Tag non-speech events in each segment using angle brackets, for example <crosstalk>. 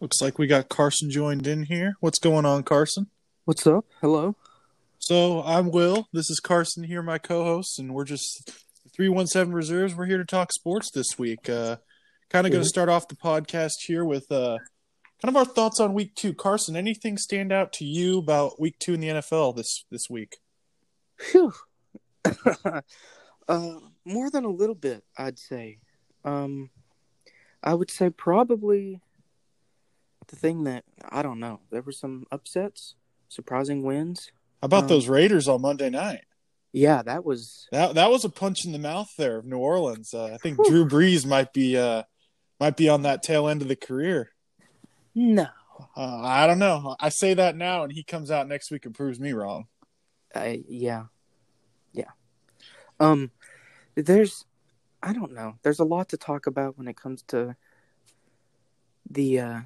Looks like we got Carson joined in here. What's going on, Carson? What's up? Hello. So I'm Will. This is Carson here, my co-host, and we're just 317 Reserves. We're here to talk sports this week. Uh, kind of going to start off the podcast here with uh, kind of our thoughts on week two. Carson, anything stand out to you about week two in the NFL this this week? Phew. <coughs> uh, more than a little bit, I'd say. Um, I would say probably the thing that I don't know. There were some upsets, surprising wins. How about Um, those Raiders on Monday night? Yeah, that was That that was a punch in the mouth there of New Orleans. Uh, I think Drew Brees might be uh, might be on that tail end of the career. no. Uh, I don't know. I say that now, and he comes out next week and proves me wrong. I yeah, yeah. Um, there's I don't know. There's a lot to talk about when it comes to the uh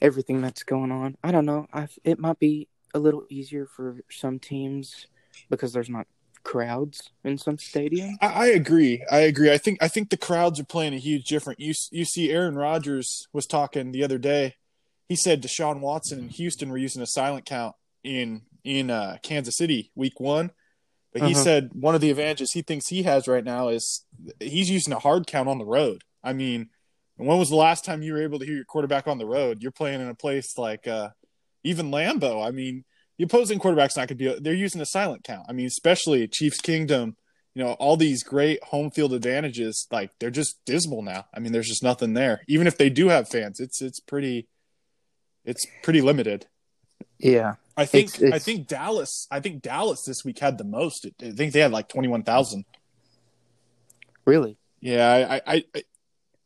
everything that's going on. I don't know. I it might be a little easier for some teams because there's not crowds in some stadiums. I, I agree. I agree. I think I think the crowds are playing a huge difference. You you see, Aaron Rodgers was talking the other day. He said Deshaun Watson and Houston were using a silent count in in uh, Kansas City week one, but he Uh-huh. said one of the advantages he thinks he has right now is he's using a hard count on the road. I mean, when was the last time you were able to hear your quarterback on the road? You're playing in a place like uh, even Lambeau. I mean, the opposing quarterback's not going to be. They're using a silent count. I mean, especially Chiefs Kingdom. You know, all these great home field advantages, like they're just dismal now. I mean, there's just nothing there. Even if they do have fans, it's it's pretty, it's pretty limited. Yeah. I think It's- it's- I think Dallas. I think Dallas this week had the most. I think they had like twenty one thousand. Really? Yeah, I, I, I,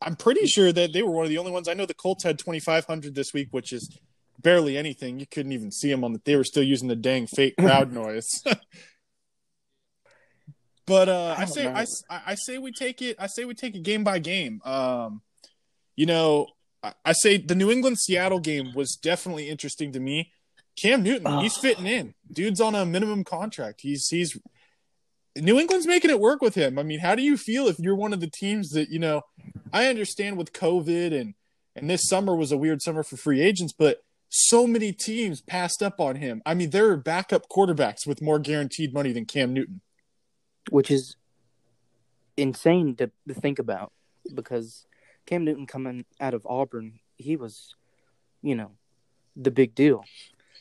I'm pretty sure that they were one of the only ones. I know the Colts had 2,500 this week, which is barely anything. You couldn't even see them on the. They were still using the dang fake crowd <laughs> noise. <laughs> but uh, I I say I, I, s- I- I say we take it. I say we take it game by game. Um, you know, I, I say the New England Seattle game was definitely interesting to me. Cam Newton, Oh. he's fitting in. Dude's on a minimum contract. He's he's New England's making it work with him. I mean, how do you feel if you're one of the teams that you know? I understand with COVID and and this summer was a weird summer for free agents, but so many teams passed up on him. I mean, there are backup quarterbacks with more guaranteed money than Cam Newton. Which is insane to, to think about because Cam Newton coming out of Auburn, he was, you know, the big deal.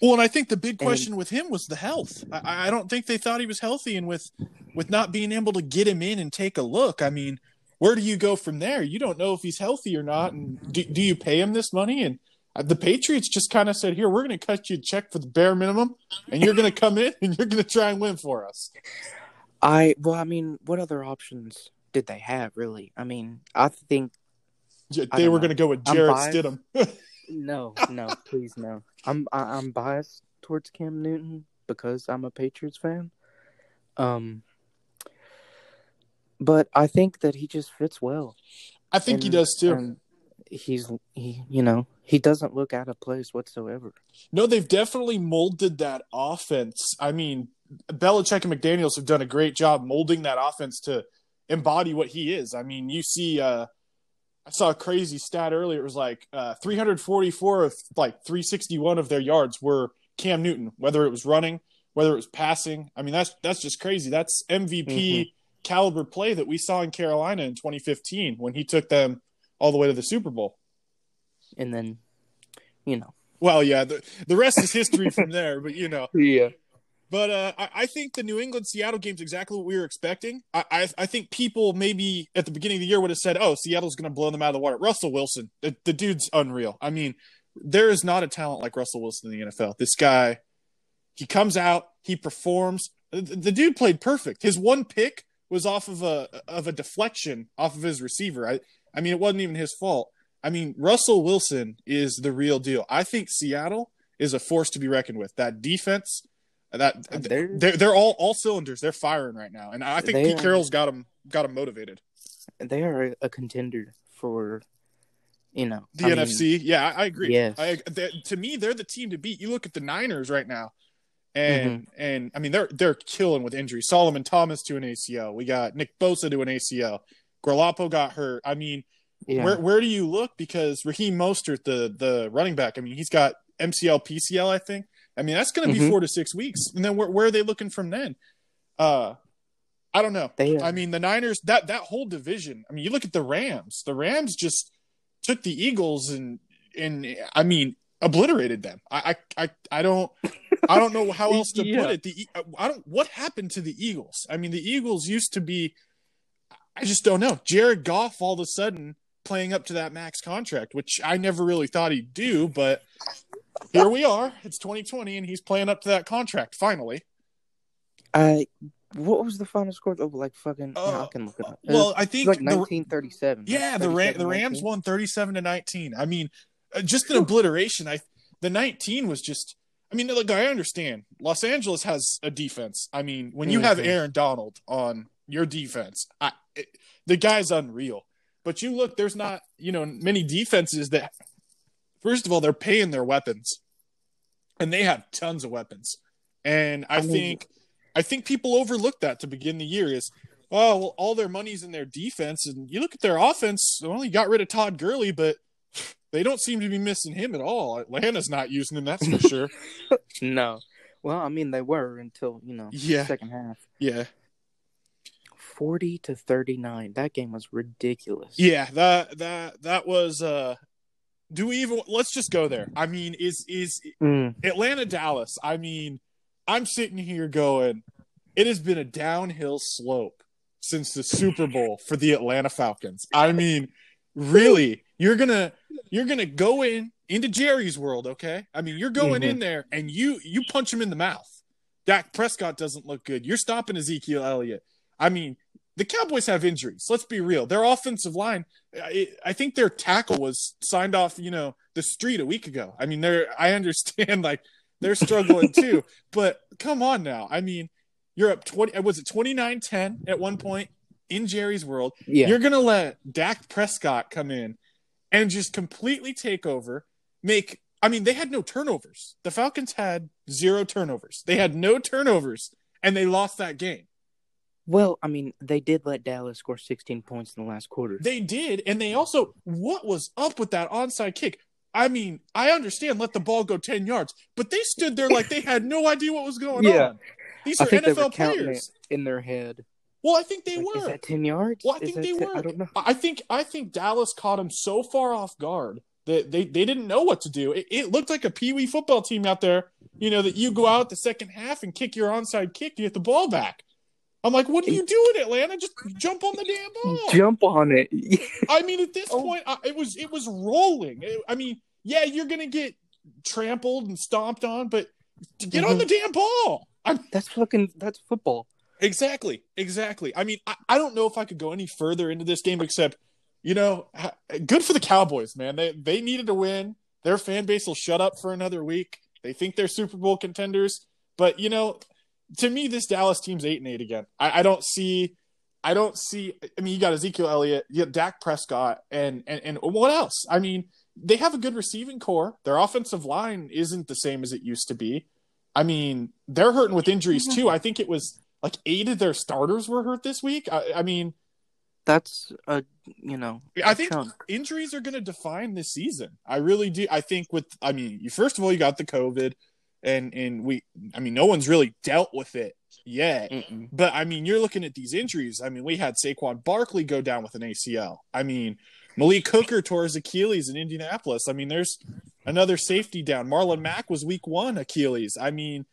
Well, and I think the big And- question with him was the health. I, I don't think they thought he was healthy, and with with not being able to get him in and take a look, I mean, where do you go from there? You don't know if he's healthy or not, and do, do you pay him this money? And uh, the Patriots just kind of said, "Here, we're going to cut you a check for the bare minimum, and you're going to come in and you're going to try and win for us." I well, I mean, what other options did they have really? I mean, I think I They don't were going to go with Jarrett. Stidham. <laughs> no, no, <laughs> please no. I'm I, I'm biased towards Cam Newton because I'm a Patriots fan. Um, but I think that he just fits well. I think he does too. and he's he, you know, he doesn't look out of place whatsoever. No, they've definitely molded that offense. I mean, Belichick and McDaniels have done a great job molding that offense to embody what he is. I mean, you see, uh, I saw a crazy stat earlier. It was like uh, 344 of like 361 of their yards were Cam Newton, whether it was running, whether it was passing. I mean, that's that's just crazy. That's MVP Mhm. caliber play that we saw in Carolina in 2015 when he took them all the way to the Super Bowl. And then, you know, Well, yeah, the, the rest is history from there, but you know. <laughs> yeah, But uh, I, I think the New England Seattle game is exactly what we were expecting. I, I, I think people maybe at the beginning of the year would have said, "Oh, Seattle's going to blow them out of the water." Russell Wilson, the, the dude's unreal. I mean, there is not a talent like Russell Wilson in the NFL. This guy, he comes out, he performs. The, the dude played perfect. His one pick was off of a of a deflection off of his receiver. I, I mean, it wasn't even his fault. I mean, Russell Wilson is the real deal. I think Seattle is a force to be reckoned with. That defense, that uh, They're- they're they're all all cylinders. They're firing right now, and I think Pete are- Carroll's got them got them motivated. they are a, contender for, you know, The I mean, NFC, yeah, I, I agree. Yes. I, they, to me, they're the team to beat. You look at the Niners right now, and mm-hmm. and I mean they're they're killing with injuries. Solomon Thomas to an ACL. We got Nick Bosa to an ACL. Garoppolo got hurt. I mean, Yeah. where where do you look? Because Raheem Mostert, the the running back, I mean, he's got MCL, PCL, I think. I mean, that's going to be Mhm. four to six weeks, and then where, where are they looking from then? Uh, I don't know. Uh, I mean, the Niners that that whole division. I mean, you look at the Rams. The Rams just took the Eagles and and I mean obliterated them. I I I, I don't I don't know how <laughs> else to Yeah. put it. The I don't what happened to the Eagles. I mean, the Eagles used to be. I just don't know. Jared Goff all of a sudden playing up to that max contract, which I never really thought he'd do, but here we are. It's 2020 and he's playing up to that contract finally. I what was the final score? Oh, like fucking. yeah, I Uh, can look it up. Well, I think like the- 1937. Yeah, the Ra- the Rams won 37 to 19. I mean, uh, just an obliteration. I the 19 was just I mean, look, I understand. Los Angeles has a defense. I mean, when you have Mhm. Aaron Donald on your defense, I it, the guy's unreal. But you look, there's not, you know, many defenses that first of all, they're paying their weapons. And they have tons of weapons. And I, I mean- think I think people overlook that to begin the year is oh well all their money's in their defense and you look at their offense well you got rid of todd Gurley, but they don't seem to be missing him at all atlanta's not using him that's for <laughs> sure No. Well, I mean they were until you know Yeah. second half. yeah Forty to thirty nine. That game was ridiculous. yeah that that that was uh do we even let's just go there i mean is is Mm. atlanta dallas i mean i'm sitting here going it has been a downhill slope since the super bowl for the atlanta falcons i mean really you're gonna you're gonna go in into jerry's world okay i mean you're going Mhm. in there and you you punch him in the mouth Dak Prescott doesn't look good. You're stopping Ezekiel Elliott. I mean, the Cowboys have injuries. Let's be real. Their offensive line, I, I think their tackle was signed off, you know, the street a week ago. I mean, they're I understand like they're struggling <laughs> too, but come on now. I mean, you're up 20 was it 29-10 at one point in Jerry's world. Yeah. You're going to let Dak Prescott come in and just completely take over, make I mean, they had no turnovers. The Falcons had zero turnovers. They had no turnovers and they lost that game. Well, I mean they did let Dallas score sixteen points in the last quarter. They did, and they also what was up with that onside kick? I mean, I understand let the ball go 10 yards, but they stood there like they had no idea what was going Yeah. on. These I are think they were NFL players. in their head. Well, I think they Like, Is were. that ten yards? Well, I Is think they 10? were. I don't know. I think I think Dallas caught him so far off guard that they, they didn't know what to do. It, it looked like a pee wee football team out there, you know, that you go out the second half and kick your onside kick to get the ball back. I'm like, what are you doing, Atlanta? Just jump on the damn ball. Jump on it. <laughs> I mean, at this Oh. point, I, it was it was rolling. It- I mean, yeah, you're gonna get trampled and stomped on, but get on Mhm. the damn ball. I'm that's fucking. That's football. Exactly, exactly. I mean, I, I don't know if I could go any further into this game except, you know, good for the Cowboys, man. They they needed to win. Their fan base will shut up for another week. They think they're Super Bowl contenders, but you know, to me, this Dallas team's eight and eight again. I, I don't see, I don't see. I mean, you got Ezekiel Elliott, you got Dak Prescott, and and and what else? I mean, they have a good receiving core. Their offensive line isn't the same as it used to be. I mean, they're hurting with injuries too. I think it was like eight of their starters were hurt this week. I, I mean, That's a you know. I a think chunk. injuries are going to define this season. I really do. I think with, I mean, you first of all, you got the COVID, and and we, I mean, no one's really dealt with it yet. Mm-mm. But I mean, you're looking at these injuries. I mean, we had Saquon Barkley go down with an ACL. I mean, Malik Hooker tore his Achilles in Indianapolis. I mean, there's another safety down. Marlon Mack was week one Achilles. I mean,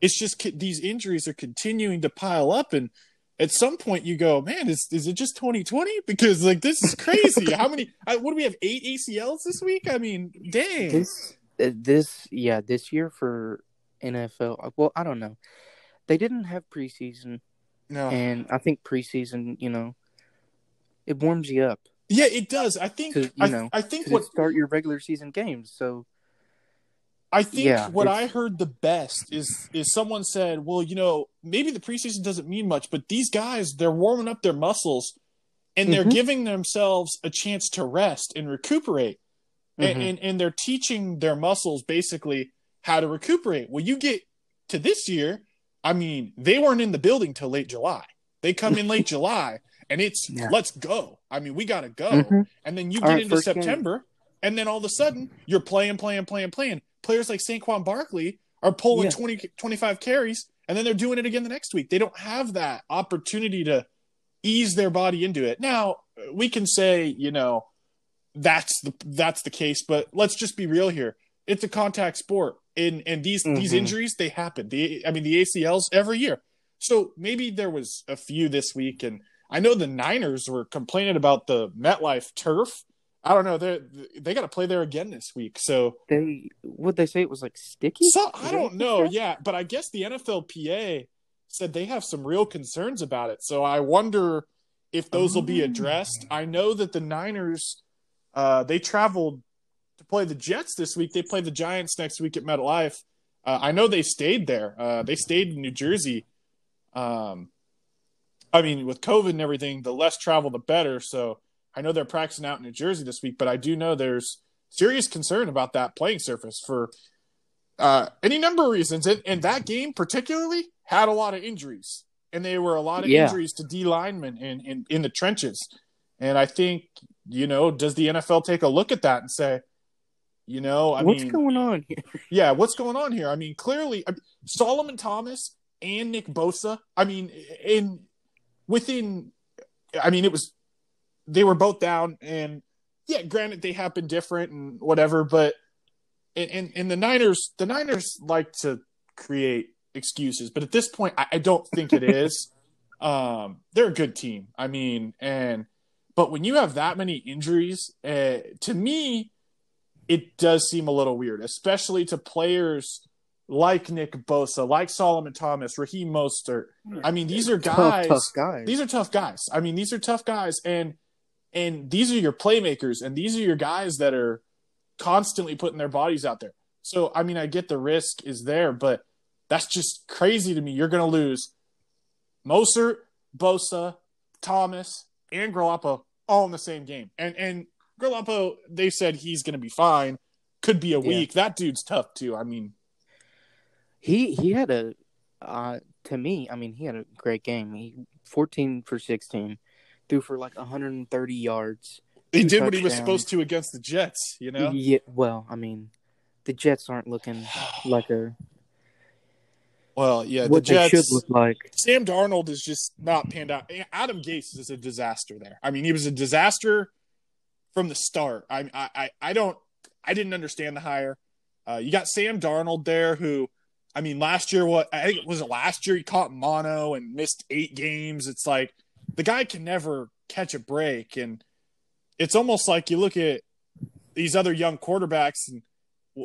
it's just these injuries are continuing to pile up, and at some point you go, man, is is it just 2020? Because like this is crazy. <laughs> How many? I, what do we have? Eight ACLs this week? I mean, dang. This uh, this yeah this year for NFL. uh, Well, I don't know. They didn't have preseason, no. and I think preseason, you know, it warms you up Yeah, it does. I think. You I, know, I think what start your regular season games. So I think Yeah, what I heard the best is is someone said, "Well, you know, maybe the preseason doesn't mean much, but these guys they're warming up their muscles and they're Mhm. giving themselves a chance to rest and recuperate, and, Mhm. and and they're teaching their muscles basically how to recuperate." Well, you get to this year, I mean, they weren't in the building till late July. They come in late <laughs> July, and it's Yeah. let's go. I mean, we got to go. Mhm. And then you All get right, into first game. September, and then all of a sudden you're playing, playing, playing, playing. Players like Saquon Barkley are pulling Yeah. 20, 25 carries, and then they're doing it again the next week. They don't have that opportunity to ease their body into it. Now we can say, you know, that's the that's the case, but let's just be real here. It's a contact sport, and and these these Mhm. injuries they happen. The I mean the ACLs every year. So maybe there was a few this week, and I know the Niners were complaining about the MetLife turf. I don't know. They they got to play there again this week. So, They would they say it was like sticky? so I don't know. Yeah, but I guess the NFLPA said they have some real concerns about it. So I wonder if those will be Oh. addressed. I know that the Niners uh, they traveled to play the Jets this week. They play the Giants next week at MetLife. Uh, I know they stayed there. Uh, they stayed in New Jersey. Um, I mean, with COVID and everything, the less travel, the better. So I know they're practicing out in New Jersey this week, but I do know there's serious concern about that playing surface for uh, any number of reasons. And, and that game, particularly, had a lot of injuries, and they were a lot of Yeah. injuries to D linemen in, in, in the trenches. And I think, you know, does the NFL take a look at that and say, you know, I mean What's mean, going on here? <laughs> yeah, what's going on here? I mean, clearly, I mean, Solomon Thomas and Nick Bosa. I mean, in within, I mean, it was they were both down, and yeah, granted they have been different and whatever, but and and, and the Niners, the Niners like to create excuses, but at this point, I, I don't think it is. <laughs> um, they're a good team. I mean, and but when you have that many injuries, uh, to me, it does seem a little weird, especially to players like Nick Bosa, like Solomon Thomas, Raheem Mostert. I mean, these are guys. <laughs> tough, tough guys. These are tough guys. I mean, these are tough guys, and and these are your playmakers, and these are your guys that are constantly putting their bodies out there. So, I mean, I get the risk is there, but that's just crazy to me. You're going to lose Mostert, Bosa, Thomas, and Garoppolo all in the same game, and and Garoppolo, they said he's going to be fine. Could be a Yeah. week. That dude's tough too. I mean, He he had a uh to me, I mean, he had a great game. He 14 for 16, threw for like 130 yards. he did what he was supposed to against the Jets. You know. Yeah, well, I mean, the Jets aren't looking <sighs> like a Well, yeah, the what they Jets. should look like. Sam Darnold is just not panned out. Adam Gase is a disaster there. I mean, he was a disaster from the start. I, I, I- don't, I didn't understand the hire. Uh, you got Sam Darnold there, who, I mean, last year, what I think it was it last year, he caught mono and missed eight games. It's like the guy can never catch a break, and it's almost like you look at these other young quarterbacks and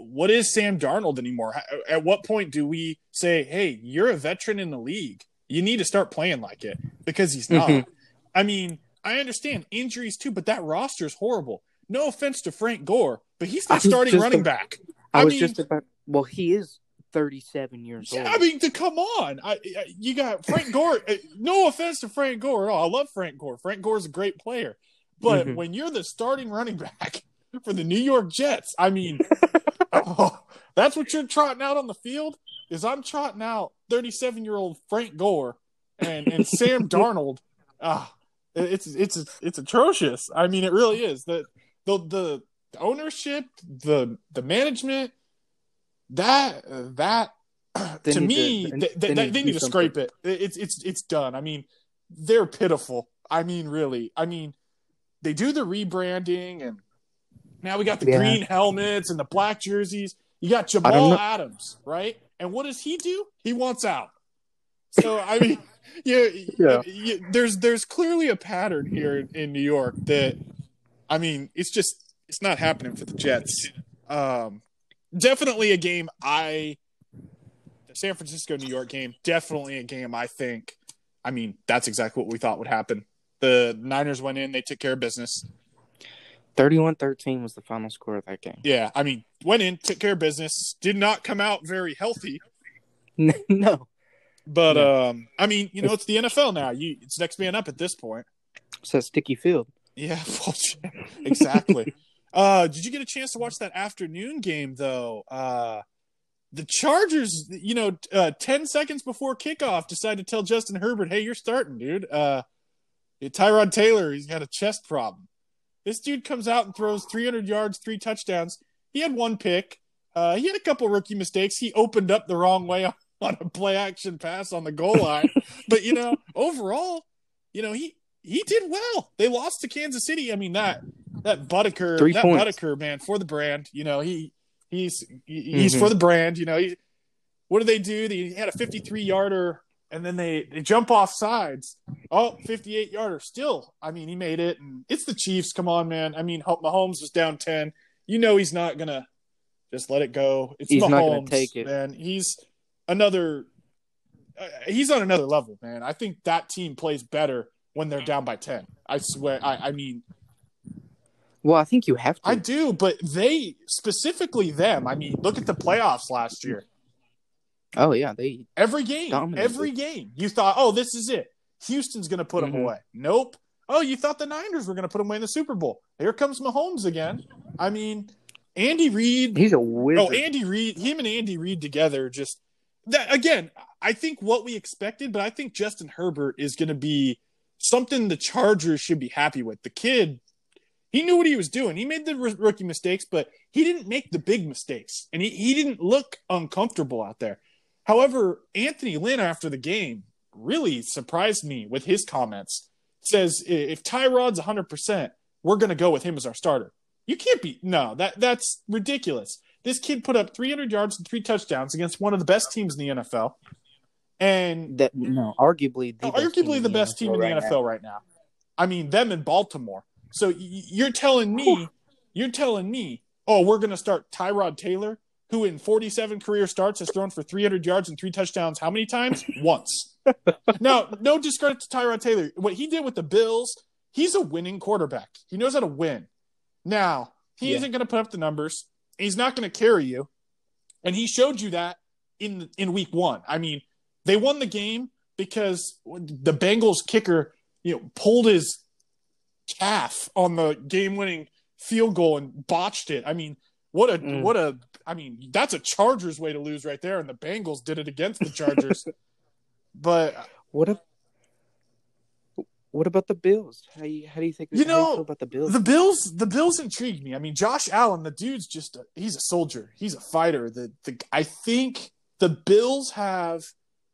what is Sam Darnold anymore? At what point do we say, "Hey, you're a veteran in the league. You need to start playing like it"? Because he's not. Mhm. I mean, I understand injuries too, but that roster is horrible. No offense to Frank Gore, but he's the starting running a- back. I, I was mean- just about. Well, he is 37 years Yeah, old. I mean, to come on, I, I you got Frank Gore. <laughs> uh, no offense to Frank Gore at all. I love Frank Gore. Frank Gore's a great player, but Mhm. when you're the starting running <laughs> back for the New York Jets, I mean, <laughs> oh, that's what you're trotting out on the field. Is I'm trotting out 37 year old Frank Gore and and Sam <laughs> Darnold. Ah, it's it's it's atrocious. I mean, it really is. The the the ownership, the the management, that that They to me, to- they, they they, need to they do need to something. scrape it. It's it's it's done. I mean, they're pitiful. I mean, really. I mean, they do the rebranding, and now we got the Yeah. green helmets and the black jerseys. You got Jamal Adams, right? And what does he do? He wants out. So I mean, <laughs> yeah, Yeah. yeah, there's there's clearly a pattern here in, in New York that, I mean, it's just it's not happening for the Jets. Um, definitely a game I, the San Francisco New York game, definitely a game I think. I mean, that's exactly what we thought would happen. The Niners went in, they took care of business. 31-13 was the final score of that game. Yeah, I mean, went in, took care of business. Did not come out very healthy, <laughs> no, but Yeah. um, I mean, you know, it's the NFL now. You, it's next man up at this point. it's a sticky field. Yeah, <laughs> <laughs> exactly. uh, did you get a chance to watch that afternoon game though? Uh, the Chargers, you know, uh, ten seconds before kickoff, decided to tell Justin Herbert, "Hey, you're starting, dude." Uh, Tyrod Taylor, he's got a chest problem. This dude comes out and throws 300 yards, three touchdowns. He had one pick. Uh, he had a couple rookie mistakes. He opened up the wrong way <laughs> on, a play action pass on the goal line. <laughs> but you know, overall, you know he he did well. They lost to Kansas City. I mean that that Butker, Three that points. Butker man for the brand. You know he he's he's Mhm. for the brand. You know he. What do they do? They had a 53 yarder and then they, they jump off sides. Oh, 58 yarder. Still, I mean, he made it. And it's the Chiefs. Come on, man. I mean, Mahomes was down 10. You know he's not going to just let it go. It's He's Mahomes, not take it. man. He's another. Uh, he's on another level, man. I think that team plays better when they're down by 10. I swear. I, I mean, Well, I think you have to. I do, but they specifically them. I mean, look at the playoffs last year. Oh yeah, they Every game, Dominated. every game. You thought, oh, this is it. Houston's going to put them Mhm. away. Nope. Oh, you thought the Niners were going to put them away in the Super Bowl. Here comes Mahomes again. I mean, Andy Reid. he's a wizard. Oh, Andy Reid. Him and Andy Reid together just that again. I think what we expected, but I think Justin Herbert is going to be something the Chargers should be happy with. The kid, he knew what he was doing. He made the r- rookie mistakes, but he didn't make the big mistakes, and he, he didn't look uncomfortable out there. However, Anthony Lynn after the game really surprised me with his comments. Says if Tyrod's 100%, we're going to go with him as our starter. You can't be no, that that's ridiculous. This kid put up 300 yards and three touchdowns against one of the best teams in the NFL. And that no, arguably the no, best team arguably in the best team in the right NFL now. right now. I mean, them in Baltimore. So y- you're telling me, you're telling me, oh, we're going to start Tyrod Taylor, who in 47 career starts has thrown for 300 yards and three touchdowns how many times? <laughs> Once. now, no discredit to Tyrod Taylor. What he did with the Bills, he's a winning quarterback. He knows how to win. Now, he Yeah. isn't going to put up the numbers. He's not going to carry you. And he showed you that in in week 1. I mean, they won the game because the Bengals kicker, you know, pulled his calf on the game-winning field goal and botched it. I mean, what a Mm. what a I mean, that's a Chargers way to lose right there and the Bengals did it against the Chargers. <laughs> but What a, what about the Bills? How you how do you think You how do you know, about the Bills? the Bills the Bills intrigued me. I mean, Josh Allen, the dude's just a, he's a soldier. He's a fighter. The the I think the Bills have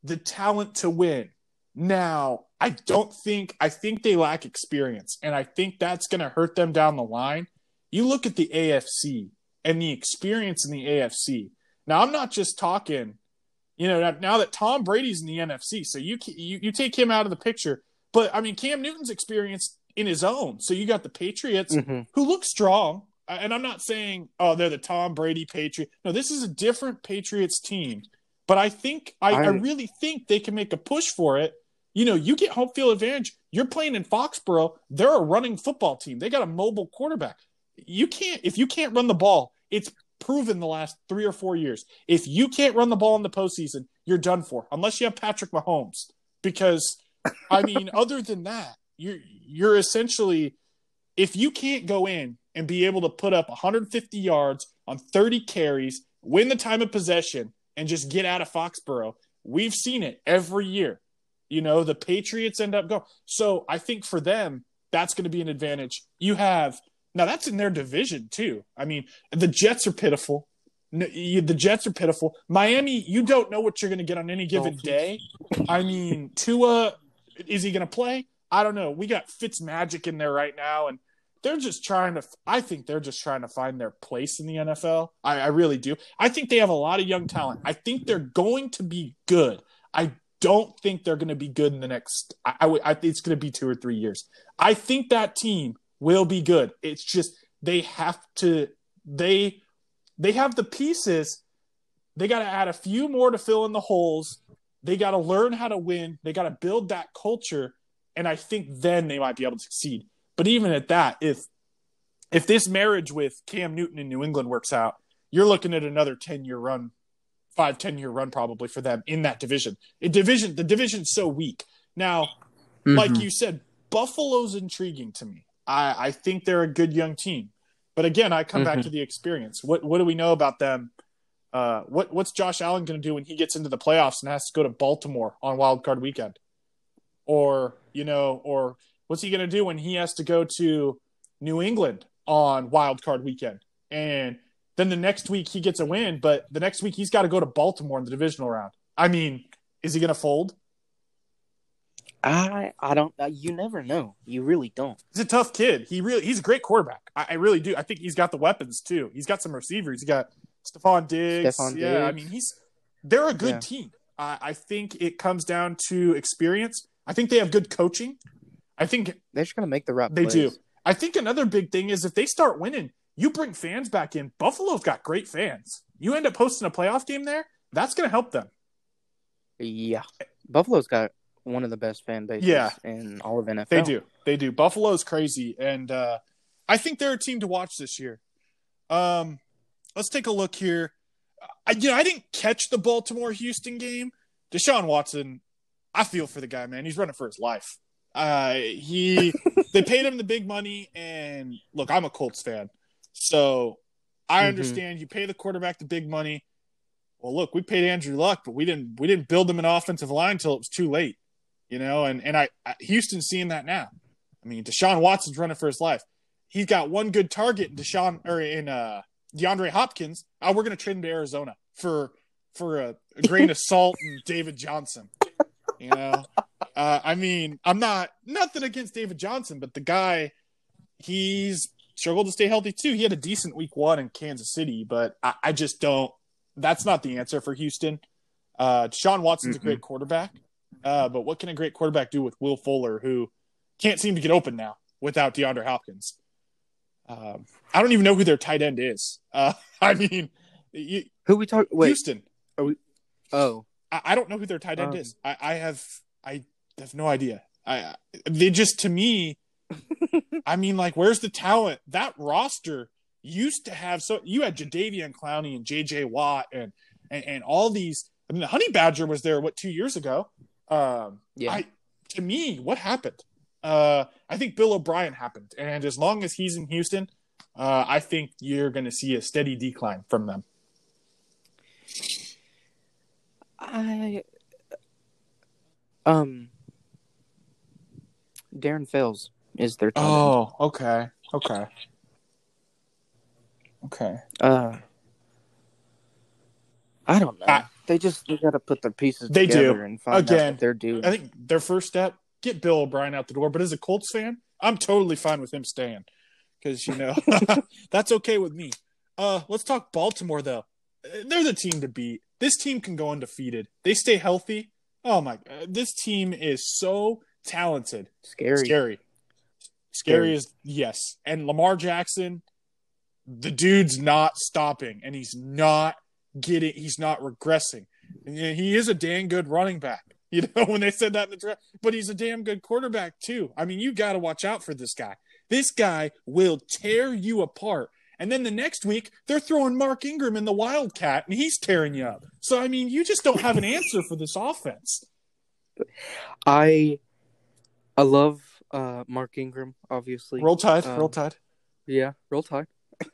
the talent to win. Now, I don't think I think they lack experience and I think that's going to hurt them down the line. You look at the AFC and the experience in the AFC. Now, I'm not just talking you know, now- that Tom Brady's in the NFC, so you you you take him out of the picture, but I mean Cam Newton's experience in his own. So you got the Patriots Mhm. who look strong. And I'm not saying, oh, they're the Tom Brady Patriot. No, this is a different Patriots team. But I think, I, I, I- really think they can make a push for it. You know, you get home field advantage. You're playing in Foxborough. They're a running football team. They got a mobile quarterback. You can't, if you can't run the ball, it's proven the last three or four years. If you can't run the ball in the postseason, you're done for, unless you have Patrick Mahomes. Because, I <laughs> mean, other than that, you're you're essentially if you can't go in and be able to put up 150 yards on 30 carries, win the time of possession, and just get out of Foxborough, we've seen it every year. You know, the Patriots end up going. So I think for them, that's going to be an advantage. You have now that's in their division too. I mean, the Jets are pitiful. The Jets are pitiful. Miami, you don't know what you're going to get on any given day. I mean, Tua, is he going to play? I don't know. We got Fitz Magic in there right now, and they're just trying to. I think they're just trying to find their place in the NFL. I, I really do. I think they have a lot of young talent. I think they're going to be good. I don't think they're going to be good in the next. I, I, I think it's going to be two or three years. I think that team will be good. It's just they have to. They they have the pieces. They got to add a few more to fill in the holes. They got to learn how to win. They got to build that culture, and I think then they might be able to succeed. But even at that, if if this marriage with Cam Newton in New England works out, you're looking at another ten year run, five ten year run probably for them in that division. A division, the division's so weak now. Like Mhm. you said, Buffalo's intriguing to me. I, I think they're a good young team. But again, I come back Mhm. to the experience. What what do we know about them? Uh, what what's Josh Allen going to do when he gets into the playoffs and has to go to Baltimore on Wild Card Weekend, or you know, or What's he going to do when he has to go to New England on wild card weekend? And then the next week he gets a win, but the next week he's got to go to Baltimore in the divisional round. I mean, is he going to fold? I I don't. Uh, you never know. You really don't. He's a tough kid. He really he's a great quarterback. I, I really do. I think he's got the weapons too. He's got some receivers. He's got Stefon Diggs. Stefon yeah, I mean he's they're a good Yeah. team. I I think it comes down to experience. I think they have good coaching. I think They're just gonna make the right. They plays. do. I think another big thing is if they start winning, you bring fans back in. Buffalo's got great fans. You end up hosting a playoff game there, that's going to help them. Yeah, Buffalo's got one of the best fan bases. Yeah. in all of NFL. They do. They do. Buffalo's crazy, and uh, I think they're a team to watch this year. Um, let's take a look here. I, you know, I didn't catch the Baltimore Houston game. Deshaun Watson, I feel for the guy, man. He's running for his life. Uh, he <laughs> they paid him the big money, and look, I'm a Colts fan, so I Mhm. understand you pay the quarterback the big money. Well, look, we paid Andrew Luck, but we didn't we didn't build him an offensive line until it was too late, you know. And and I, I Houston's seeing that now. I mean, Deshaun Watson's running for his life. He's got one good target in Deshaun or in uh, DeAndre Hopkins. Oh, we're gonna trade him to Arizona for for a, a grain of salt and <laughs> David Johnson. You know, uh, I mean, I'm not nothing against David Johnson, but the guy, he's struggled to stay healthy too. He had a decent week one in Kansas City, but I, I just don't. That's not the answer for Houston. Uh, Sean Watson's a Mhm. great quarterback, uh, but what can a great quarterback do with Will Fuller, who can't seem to get open now without DeAndre Hopkins? Um, I don't even know who their tight end is. Uh, <laughs> I mean, you, Who we talk? Wait. Houston. Oh, I, I don't know who their tight end Um, is. I, I have I have no idea. I they just to me. <laughs> I mean, like, where's the talent? That roster used to have so you had Jadeveon Clowney and J.J. Watt and, and and all these. I mean, the Honey Badger was there what two years ago. Um, Yeah. I, to me, what happened? Uh, I think Bill O'Brien happened, and as long as he's in Houston, uh, I think you're going to see a steady decline from them. I um Darren Fells is their tight end. Oh, okay, okay, okay. Uh, I don't know. I- they just they got to put their pieces They do. together and find out Again, what they're doing. I think their first step get Bill O'Brien out the door. But as a Colts fan, I'm totally fine with him staying because you know <laughs> that's okay with me. Uh, let's talk Baltimore though. They're the team to beat. This team can go undefeated. They stay healthy. Oh my! This team is so talented. Scary. Scary. Scary is yes. And Lamar Jackson, the dude's not stopping, and he's not getting. He's not regressing. And he is a damn good running back. <laughs> You know when they said that in the draft, but he's a damn good quarterback too. I mean, you got to watch out for this guy. This guy will tear you apart. And then the next week, they're throwing Mark Ingram in the Wildcat, and he's tearing you up. So I mean, you just don't have an answer for this offense. I I love uh Mark Ingram, obviously. Roll Tide, Um, roll Tide. Yeah, roll tide.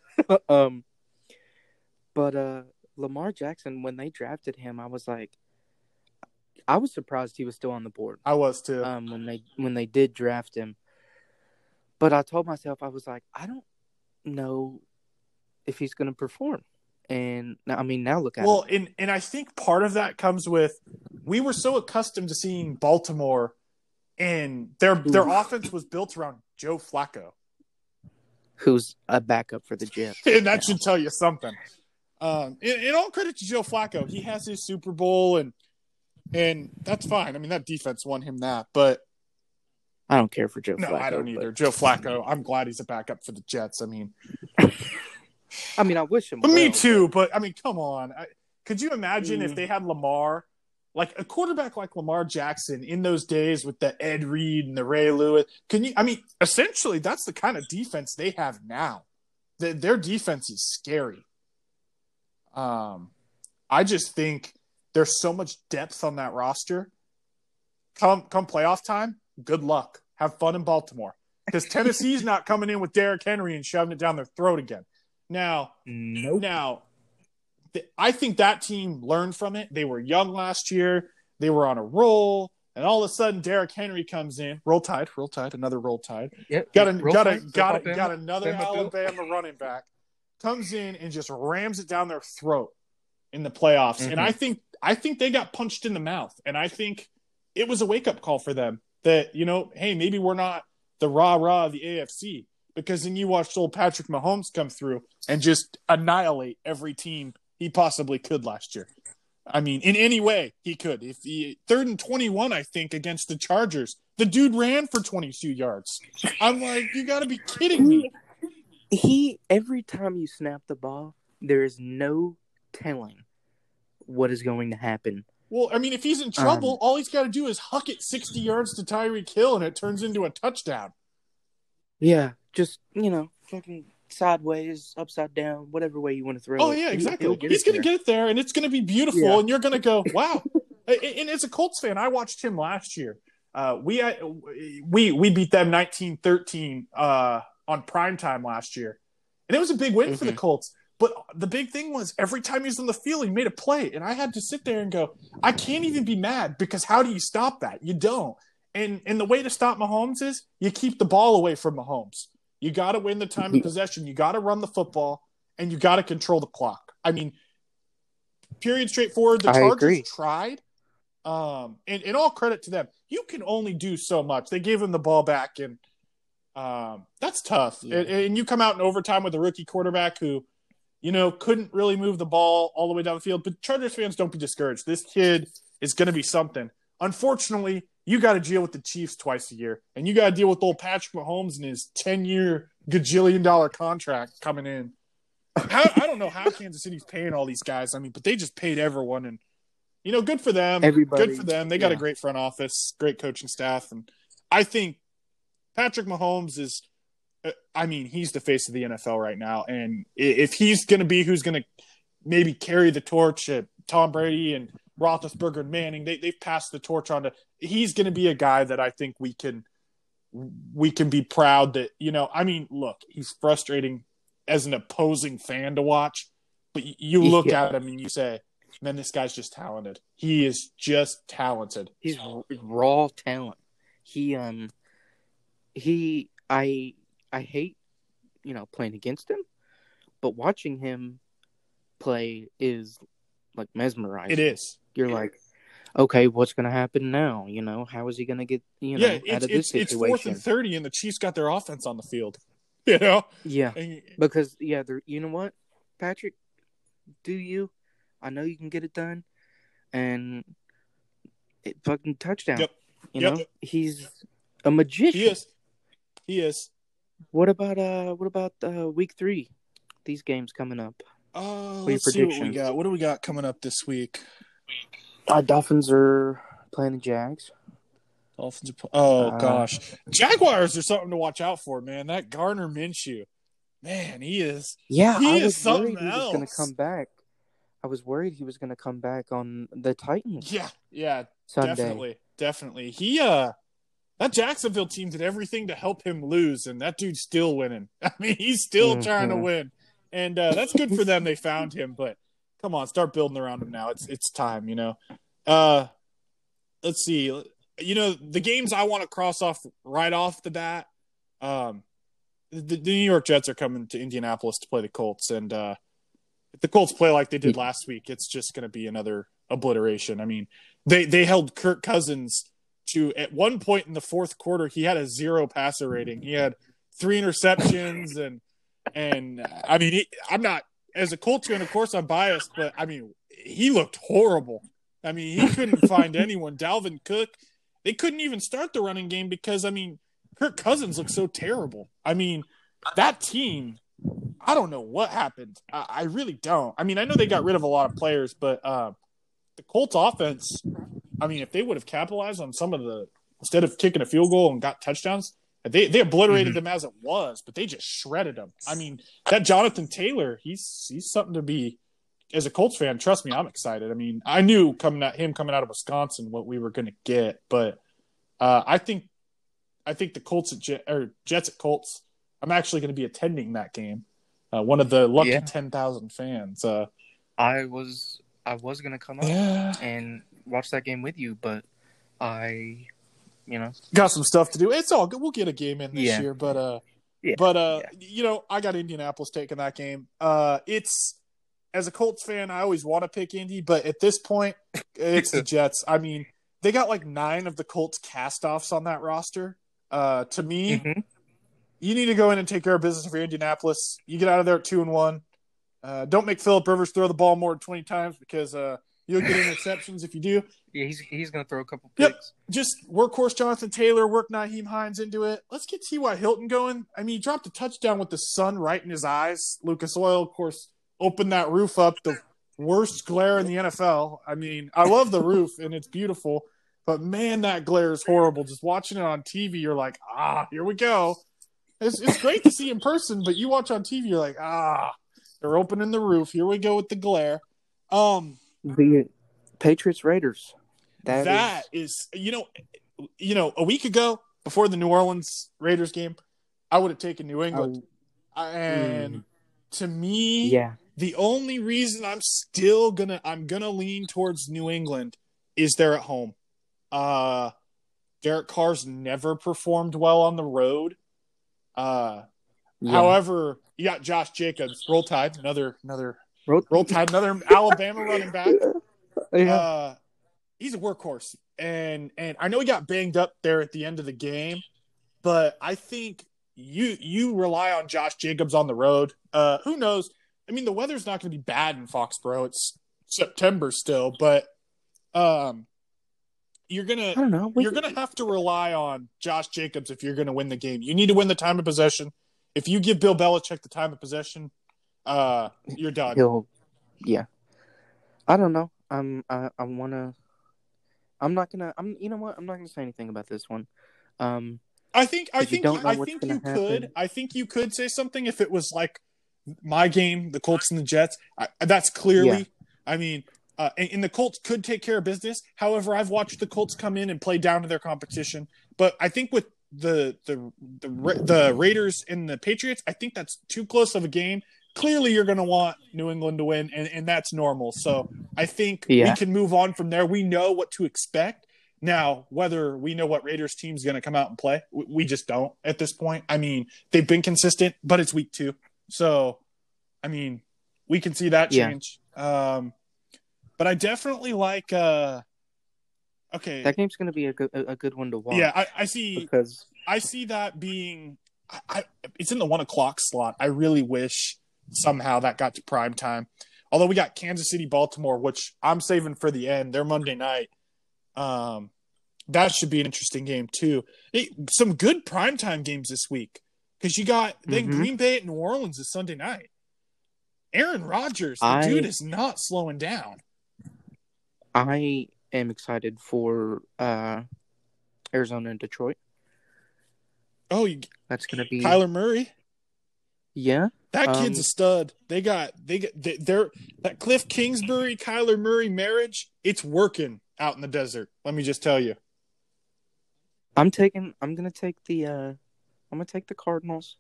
<laughs> um, but uh, Lamar Jackson, when they drafted him, I was like, I was surprised he was still on the board. I was too. Um, when they when they did draft him, but I told myself I was like, I don't know if he's going to perform. And I mean, now look at Well, him. and and I think part of that comes with we were so accustomed to seeing Baltimore, and their their offense was built around Joe Flacco, who's a backup for the Jets. <laughs> and that now. should tell you something. Um, and, and all credit to Joe Flacco, he has his Super Bowl, and and that's fine. I mean, that defense won him that, but I don't care for Joe no, Flacco. I don't but- either. Joe Flacco, I'm glad he's a backup for the Jets. I mean, <laughs> I mean, I wish him. But me too. But I mean, come on. I, could you imagine if Mm. they had Lamar, like a quarterback like Lamar Jackson in those days with the Ed Reed and the Ray Lewis? Can you? I mean, essentially, that's the kind of defense they have now. The, their defense is scary. Um, I just think there's so much depth on that roster. Come come playoff time, good luck. Have fun in Baltimore because Tennessee's <laughs> not coming in with Derrick Henry and shoving it down their throat again. Now, Nope. now, th- I think that team learned from it. They were young last year. They were on a roll. And all of a sudden, Derrick Henry comes in. Roll Tide, roll Tide, another roll Tide. Yep. Got a, got a, got a, got another Alabama Alabama running back comes in and just rams it down their throat in the playoffs. And Mhm. I think I think they got punched in the mouth. And I think it was a wake up call for them that you know, hey, maybe we're not the rah rah of the AFC because then you watched old Patrick Mahomes come through and just annihilate every team he possibly could last year. I mean, in any way he could. If he third and twenty one, I think against the Chargers, the dude ran for twenty two yards. I'm like, you got to be kidding me. He every time you snap the ball, there is no telling what is going to happen. Well, I mean, if he's in trouble, all he's got to do is huck it sixty yards to Tyreek Hill, and it turns into a touchdown. Yeah, just you know, fucking sideways, upside down, whatever way you want to throw it. Oh it. yeah, exactly. He's going to get it there, and it's going to be beautiful, Yeah. and you're going to go, "Wow!" <laughs> and as a Colts fan, I watched him last year. Uh, we we we beat them 19-13 uh, on prime time last year, and it was a big win for the Mhm. Colts. But the big thing was every time he was on the field, he made a play, and I had to sit there and go, "I can't even be mad because how do you stop that? You don't." And and the way to stop Mahomes is you keep the ball away from Mahomes. You got to win the time of possession. You got to run the football, and you got to control the clock. I mean, period, straightforward. The Chargers tried, um, and, and all credit to them. You can only do so much. They gave him the ball back, and um, that's tough. Yeah. And, and you come out in overtime with a rookie quarterback who, you know, couldn't really move the ball all the way down the field. But Chargers fans, don't be discouraged. This kid is going to be something. Unfortunately, you got to deal with the Chiefs twice a year, and you got to deal with old Patrick Mahomes and his ten-year gajillion dollar contract coming in. How, I don't know how Kansas City's paying all these guys. I mean, but they just paid everyone, and you know, good for them. Everybody, good for them. They got a great front office, great coaching staff, and I think Patrick Mahomes is. uh, I mean, he's the face of the NFL right now, and if he's going to be who's going to maybe carry the torch at Tom Brady and Roethlisberger and Manning, they they've passed the torch on to. He's going to be a guy that I think we can we can be proud that you know. I mean, look, he's frustrating as an opposing fan to watch, but you look Yeah. at him and you say, "Man, this guy's just talented. He is just talented." He's raw talent. He um he I I hate you know playing against him, but watching him play is like mesmerizing. It is. You're like, okay, what's gonna happen now? You know, how is he gonna get you know yeah, out it's of this it's, it's fourth and thirty, and the Chiefs got their offense on the field. <laughs> You know, yeah, And- because yeah, they're, you know what, Patrick, do you? I know you can get it done, and it fucking touchdown. Yep. You Yep. know, he's a magician. he is. He is. What about uh what about uh week three? These games coming up. Uh, let's see what we got. What do we got coming up this week? Our Dolphins are playing the Jags. Dolphins. Are, pl- oh Uh, gosh, Jaguars are something to watch out for, man. That Gardner Minshew, man, he is. Yeah, He I is was something worried he was gonna come back. I was worried he was gonna come back on the Titans Yeah, yeah, Sunday. definitely, definitely. He uh, that Jacksonville team did everything to help him lose, and that dude's still winning. <laughs> I mean, he's still trying to win, and uh, that's good for them. They found him, but come on, start building around him now. It's it's time, you know. Uh, let's see. You know the games I want to cross off right off the bat. Um, the, the New York Jets are coming to Indianapolis to play the Colts, and uh, if the Colts play like they did last week, it's just going to be another obliteration. I mean, they they held Kirk Cousins to at one point in the fourth quarter, he had a zero passer rating. He had three interceptions, and and I mean, he, I'm not as a Colts fan, of course, I'm biased, but I mean, he looked horrible. I mean, he couldn't <laughs> find anyone. Dalvin Cook, they couldn't even start the running game because I mean, Kirk Cousins looked so terrible. I mean, that team. I don't know what happened. I, I really don't. I mean, I know they got rid of a lot of players, but uh, the Colts offense. I mean, if they would have capitalized on some of the instead of kicking a field goal and got touchdowns, they they obliterated them as it was, but they just shredded them. I mean, that Jonathan Taylor, he's he's something to be. As a Colts fan, trust me, I'm excited. I mean, I knew coming at him coming out of Wisconsin what we were going to get, but uh, I think I think the Colts at Jet, or Jets at Colts. I'm actually going to be attending that game. Uh, one of the lucky Yeah. ten thousand fans. Uh, I was I was gonna come up yeah, and watch that game with you, but I, you know, got some stuff to do. It's all good. We'll get a game in this Yeah. year, but uh, Yeah, but uh, yeah. you know, I got Indianapolis taking that game. Uh, it's as a Colts fan, I always want to pick Indy, but at this point, it's the <laughs> Jets. I mean, they got like nine of the Colts cast-offs on that roster. Uh, to me, Mhm. you need to go in and take care of business for Indianapolis. You get out of there at two and one. Uh, don't make Philip Rivers throw the ball more than twenty times because uh, you'll get interceptions if you do. yeah, he's he's gonna throw a couple picks. Yep. Just workhorse Jonathan Taylor, work Nyheim Hines into it. Let's get T.Y. Hilton going. I mean, he dropped a touchdown with the sun right in his eyes. Lucas Oil, of course, opened that roof up. The worst glare in the NFL. I mean, I love the roof and it's beautiful, but man, that glare is horrible. Just watching it on TV, you're like, ah, here we go. It's, it's great to see in person, but you watch on TV, you're like, ah, they're opening the roof. Here we go with the glare. Um, The Patriots Raiders. That, that is, is, you know, you know, a week ago before the New Orleans Raiders game, I would have taken New England. and to me, yeah, the only reason I'm still gonna I'm gonna lean towards New England is they're at home. Uh Derek Carr's never performed well on the road. Uh yeah. however, you got Josh Jacobs, roll tide, another another Roll- roll tide, another Alabama running back. <laughs> yeah. Uh, he's a workhorse, and and I know he got banged up there at the end of the game, but I think you you rely on Josh Jacobs on the road. Uh, who knows? I mean, the weather's not going to be bad in Foxborough. It's September still, but um, you're gonna I don't know. You're to have to rely on Josh Jacobs if you're going to win the game. You need to win the time of possession. If you give Bill Belichick the time of possession, uh, you're done. he'll yeah i don't know i'm i, I wanna i'm not gonna i'm you know what i'm not gonna say anything about this one um I think I you think know I think you could. I think you could say something if it was like my game, the Colts and the Jets. I, that's clearly. Yeah. I mean, uh, and, and the Colts could take care of business. However, I've watched the Colts come in and play down to their competition. But I think with the the the the Raiders and the Patriots, I think that's too close of a game. Clearly, you're going to want New England to win, and, and that's normal. So I think Yeah. we can move on from there. We know what to expect. Now, whether we know what Raiders team's going to come out and play, we, we just don't at this point. I mean, they've been consistent, but it's week two. So, I mean, we can see that Yeah. change. Um, but I definitely like, uh, okay. that game's gonna be a good a, a good one to watch yeah, I, I see. because I see that being, I, I, it's in the one o'clock slot. I really wish somehow that got to prime time. Although we got Kansas City, Baltimore, which I'm saving for the end. They're Monday night. Um, that should be an interesting game too. Hey, some good primetime games this week because you got then Mhm. Green Bay at New Orleans is Sunday night. Aaron Rodgers, the I- dude is not slowing down. i am excited for uh arizona and detroit Oh, you, that's gonna be Kyler Murray. yeah That kid's Um, a stud. They got they get they, they're that Cliff Kingsbury Kyler Murray marriage. It's working out in the desert. Let me just tell you. i'm taking i'm gonna take the uh i'm gonna take the cardinals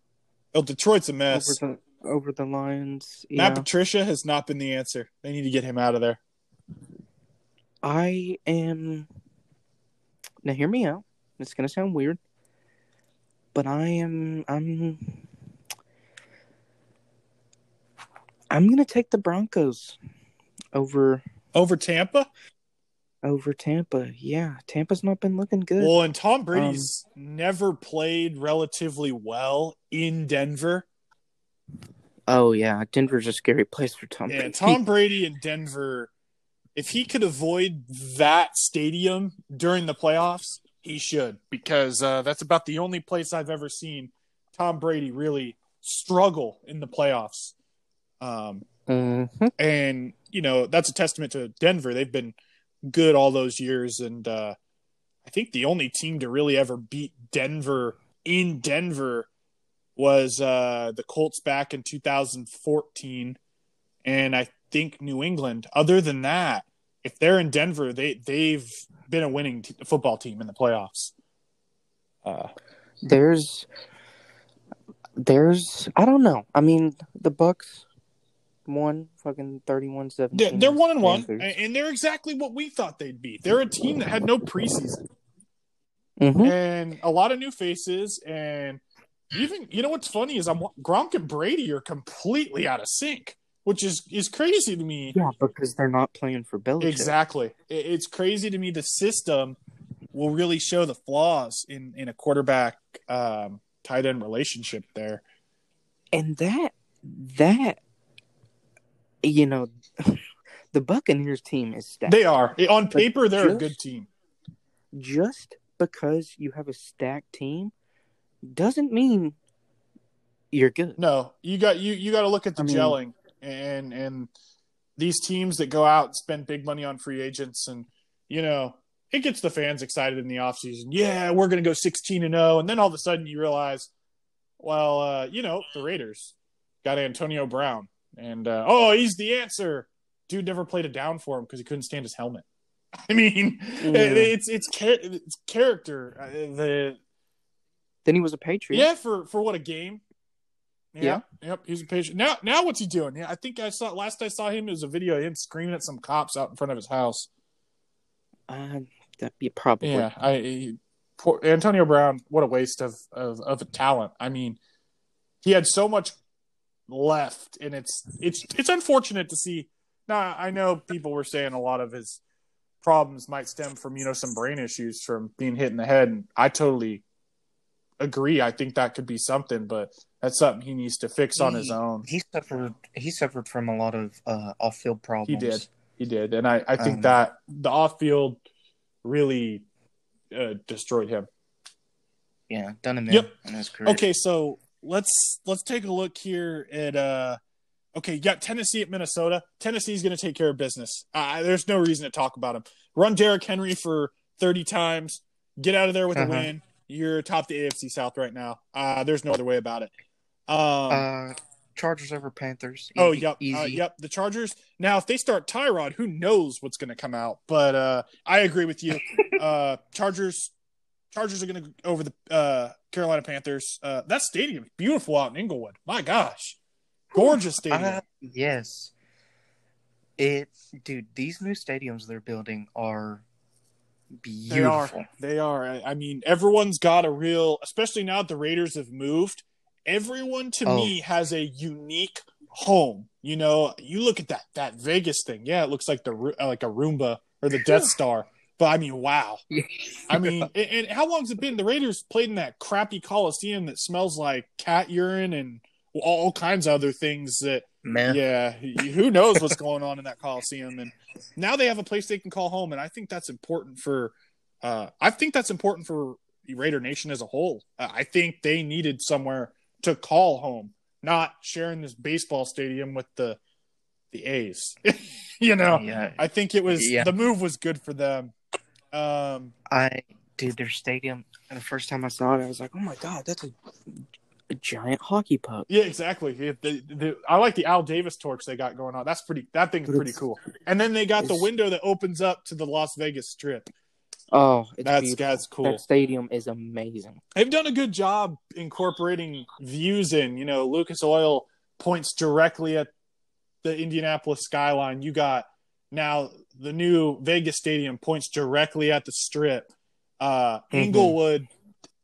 Oh, Detroit's a mess. over the over the lions Matt Patricia has not been the answer. They need to get him out of there. I am. Now, hear me out. It's gonna sound weird, but I am. I'm. I'm gonna take the Broncos over Over Tampa. over Tampa. Yeah, Tampa's not been looking good. Well, and Tom Brady's never played relatively well in Denver. oh yeah, Denver's a scary place for Tom. Yeah, Brady. Tom <laughs> Brady in Denver. If he could avoid that stadium during the playoffs, he should because uh, that's about the only place I've ever seen Tom Brady really struggle in the playoffs. Um, Mhm. and you know that's a testament to Denver. They've been good all those years, and uh, I think the only team to really ever beat Denver in Denver was uh, the Colts back in 2014, and I think New England. Other than that, if they're in Denver, they they've been a winning t- football team in the playoffs. Uh, There's, there's. I don't know. I mean, the Bucks. Won fucking 31 They're, they're one and one, Panthers. and they're exactly what we thought they'd be. They're a team that had no preseason Mhm. and a lot of new faces, and even you know what's funny is I'm Gronk and Brady are completely out of sync, which is is crazy to me. Yeah, because they're not playing for Belichick. Exactly, It- it's crazy to me. The system will really show the flaws in in a quarterback um, tight end relationship there. And that, that, you know, <laughs> the Buccaneers team is stacked. They are on paper they're a good team. Just because you have a stacked team doesn't mean you're good. No, you got you you got to look at the I mean- gelling and and these teams that go out and spend big money on free agents and you know it gets the fans excited in the offseason. Yeah, we're going to go 16 and 0 and then all of a sudden you realize well, uh, you know, the Raiders got Antonio Brown and uh, oh, he's the answer. Dude never played a down for him because he couldn't stand his helmet. <laughs> I mean, Yeah. it's it's it's character. Uh, the Then he was a Patriot. yeah, for for what a game. Yeah, yep. He's a patient. Now, now what's he doing? Yeah, I think I saw last I saw him it was a video of him screaming at some cops out in front of his house. Uh, that'd be probably. Yeah, I he, poor, Antonio Brown. What a waste of, of of a talent. I mean, he had so much left, and it's it's it's unfortunate to see. Now I know people were saying a lot of his problems might stem from you know some brain issues from being hit in the head, and I totally agree. I think that could be something, but that's something he needs to fix on his own. He suffered. He suffered from a lot of uh, off-field problems. He did. He did, and I I think Um, that the off field really uh, destroyed him. Yeah, done him in Yep. in his career. Okay, so let's let's take a look here at uh okay, you got Tennessee at Minnesota. Tennessee's going to take care of business. Uh, there's no reason to talk about them. Run Derrick Henry for 30 times. Get out of there with a Uh-huh. win. You're top the AFC South right now. Uh, there's no other way about it. Um, Uh, Chargers over Panthers. Oh, E- yep, easy. uh, yep. The Chargers. Now, if they start Tyrod, who knows what's going to come out? But uh, I agree with you. <laughs> uh, Chargers. Chargers are going to over the uh, Carolina Panthers. Uh, that stadium is beautiful out in Inglewood. My gosh, gorgeous stadium. Uh, yes. It, dude. These new stadiums they're building are they are. beautiful. They are. I, I mean, everyone's got a real. Especially now that the Raiders have moved. Everyone to Oh. me has a unique home. You know, you look at that that Vegas thing. Yeah, it looks like the uh, like a Roomba or the <laughs> Death Star. But I mean, wow. <laughs> I mean, and, and how long's it been? The Raiders played in that crappy Coliseum that smells like cat urine and all kinds of other things that man. yeah, who knows what's going on in that Coliseum? And now they have a place they can call home, and I think that's important for. Uh, I think that's important for Raider Nation as a whole. Uh, I think they needed somewhere to call home, not sharing this baseball stadium with the the A's. <laughs> you know, Yeah, I think it was Yeah. the move was good for them. Um, I dude, their stadium. And the first time I saw it, I was like, "Oh my god, that's a, a giant hockey puck." Yeah, exactly. The, the, I like the Al Davis torch they got going on. That's pretty. That thing's pretty cool. And then they got the window that opens up to the Las Vegas Strip. Oh, it's That's beautiful. that's cool. That stadium is amazing. They've done a good job incorporating views in. You know, Lucas Oil points directly at the Indianapolis skyline. You got now the new Vegas stadium points directly at the Strip. Uh, Mhm. Inglewood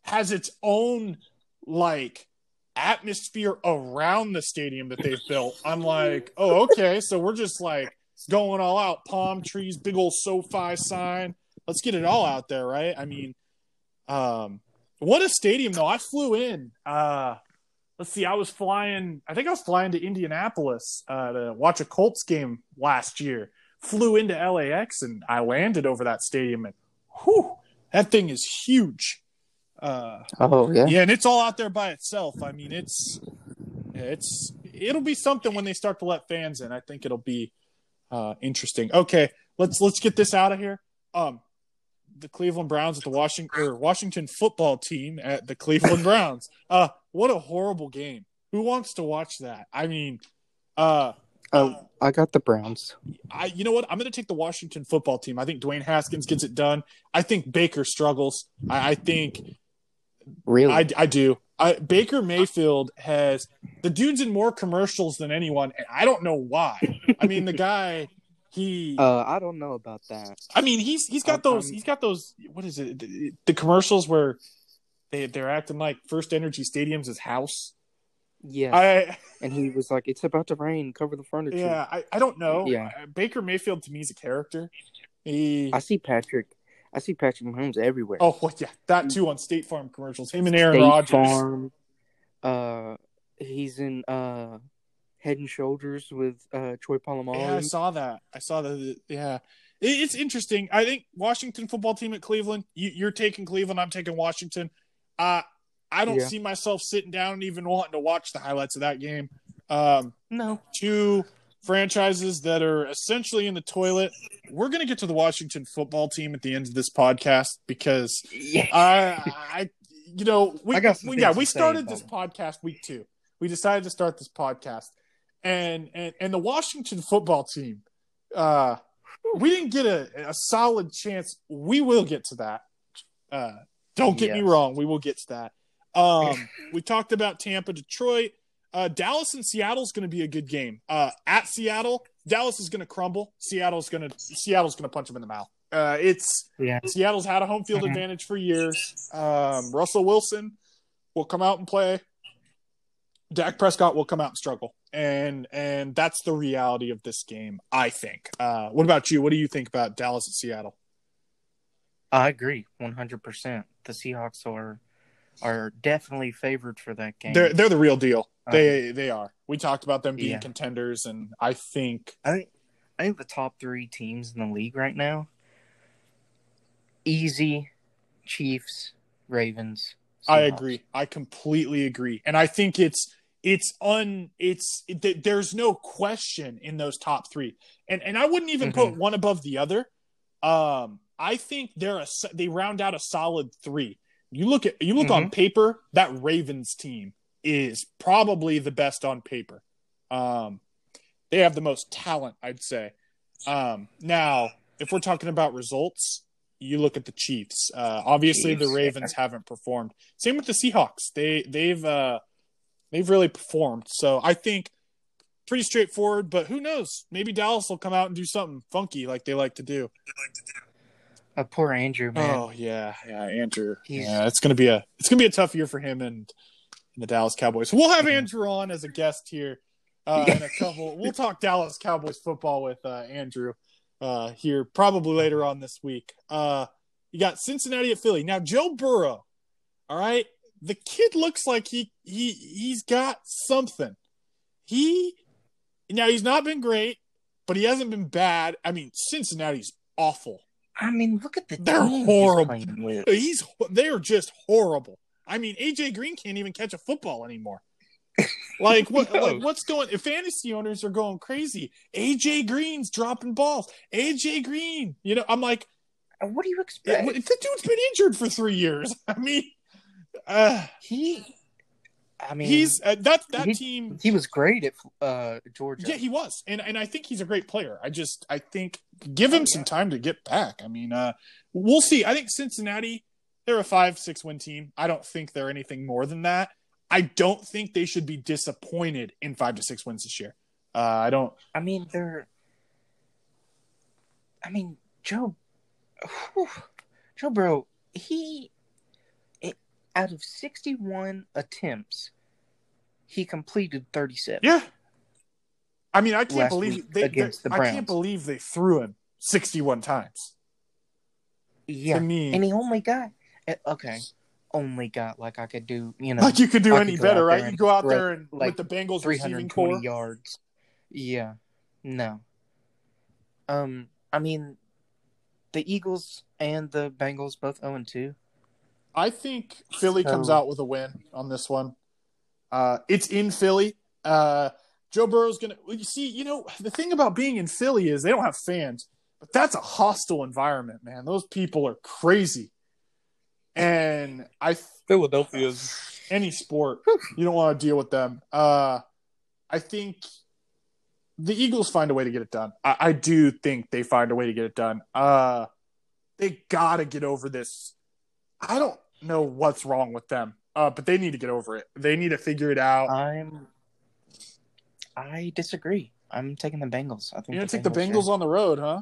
has its own like atmosphere around the stadium that they've built. I'm like, oh, okay, so we're just like going all out, palm trees, big old SoFi sign. Let's get it all out there, right? I mean, um, what a stadium though. I flew in. Uh, let's see, I was flying. I think I was flying to Indianapolis uh, to watch a Colts game last year. Flew into LAX and I landed over that stadium, and whew, that thing is huge. Uh, Oh yeah. yeah, and it's all out there by itself. I mean, it's it's it'll be something when they start to let fans in. I think it'll be uh, interesting. Okay, let's let's get this out of here. Um, the Cleveland Browns at the Washington or Washington football team at the Cleveland Browns. Uh, what a horrible game. Who wants to watch that? I mean, uh, Oh, I got the Browns. I you know what? I'm going to take the Washington football team. I think Dwayne Haskins gets it done. I think Baker struggles. I, I think Really? I, I do. I, Baker Mayfield has the dude's in more commercials than anyone, and I don't know why. I mean, the guy, he, <laughs> Uh, I don't know about that. I mean, he's he's got I'm- those, he's got those. What is it? The, the commercials where they they're acting like First Energy Stadium's his house. Yes, I and he was like, "It's about to rain. Cover the furniture." yeah, I, I don't know. Yeah. Baker Mayfield to me is a character. He, I see Patrick. I see Patrick Mahomes everywhere. oh well, yeah, that too on State Farm commercials. Him and Aaron State Rodgers. Farm. Uh, he's in uh, Head and Shoulders with uh Troy Polamalu. Yeah, I saw that. I saw that. Yeah, it, it's interesting. I think Washington football team at Cleveland. You, you're taking Cleveland. I'm taking Washington. Uh, I don't Yeah. see myself sitting down and even wanting to watch the highlights of that game. Um, no, two franchises that are essentially in the toilet. We're going to get to the Washington football team at the end of this podcast because yeah, I, I, you know, we, I got we yeah, we started this podcast week two. We decided to start this podcast, and and and the Washington football team, uh, we didn't get a, a solid chance. We will get to that. Uh, don't get me wrong. We will get to that. Um, we talked about Tampa, Detroit, uh, Dallas, and Seattle is going to be a good game. Uh, at Seattle, Dallas is going to crumble. Seattle's going to Seattle's going to punch them in the mouth. Uh, it's yeah. Seattle's had a home field Mhm. advantage for years. Um, Russell Wilson will come out and play. Dak Prescott will come out and struggle, and and that's the reality of this game. I think. Uh, what about you? What do you think about Dallas and Seattle? I agree, one hundred percent. The Seahawks are are definitely favored for that game. They're they're the real deal. Uh, They they are. We talked about them being Yeah. contenders, and I think I think I think the top three teams in the league right now. Easy, Chiefs, Ravens. I agree. I completely agree, and I think it's it's un it's it, there's no question in those top three, and and I wouldn't even put one above the other. Um, I think they're a they round out a solid three. You look at you look on paper, that Ravens team is probably the best on paper. Um, they have the most talent, I'd say. Um, now, if we're talking about results, you look at the Chiefs. Uh, obviously, the Chiefs, Ravens haven't performed. Same with the Seahawks. They they've uh, they've really performed. So I think pretty straightforward. But who knows? Maybe Dallas will come out and do something funky like they like to do. Uh, poor Andrew, man. Oh yeah, yeah, Andrew. He's- Yeah, it's gonna be a it's gonna be a tough year for him and, and the Dallas Cowboys. We'll have. Andrew on as a guest here uh, in a couple. We'll talk Dallas Cowboys football with uh, Andrew uh, here probably later on this week. Uh, you got Cincinnati at Philly now. Joe Burrow. All right, the kid looks like he he he's got something. He now he's not been great, but he hasn't been bad. I mean, Cincinnati's awful. I mean, look at the They're team he's horrible. He's they're just horrible. I mean, AJ Green can't even catch a football anymore. <laughs> Like what? No. Like what's going? If fantasy owners are going crazy, AJ Green's dropping balls. AJ Green, you know, I'm like, Uh, What do you expect? the dude's been injured for three years. <laughs> I mean, uh, He, I mean, he's uh, that that he- team. he was great at uh, Georgia. Yeah, he was, and and I think he's a great player. I just I think give him Oh, some time to get back. I mean, uh, we'll see. I think Cincinnati they're a five six win team. I don't think they're anything more than that. I don't think they should be disappointed in five to six wins this year. Uh, I don't. I mean, they're. I mean, Joe, whew, Joe Bro, he, out of sixty-one attempts, he completed thirty-seven. Yeah. I mean, I can't believe they, against the I can't believe they threw him sixty one times. yeah, To me, and he only got eh, okay, only got like I could do, you know, like you could do I any could better, right? You go out there and like, with the Bengals three receiving hundred core. yards. Yeah, no. Um, I mean, the Eagles and the Bengals both zero and two. I think Philly comes out with a win on this one. Uh, it's in Philly. Uh, Joe Burrow's gonna. well, You see, you know the thing about being in Philly is they don't have fans, but that's a hostile environment, man. Those people are crazy, and I Philadelphia's any sport you don't want to deal with them. Uh, I think the Eagles find a way to get it done. I, I do think they find a way to get it done. Uh, they got to get over this. I don't know what's wrong with them. uh, but they need to get over it. They need to figure it out. I'm. I disagree. I'm taking the Bengals. I think You're gonna take the. Bengals on the road, huh?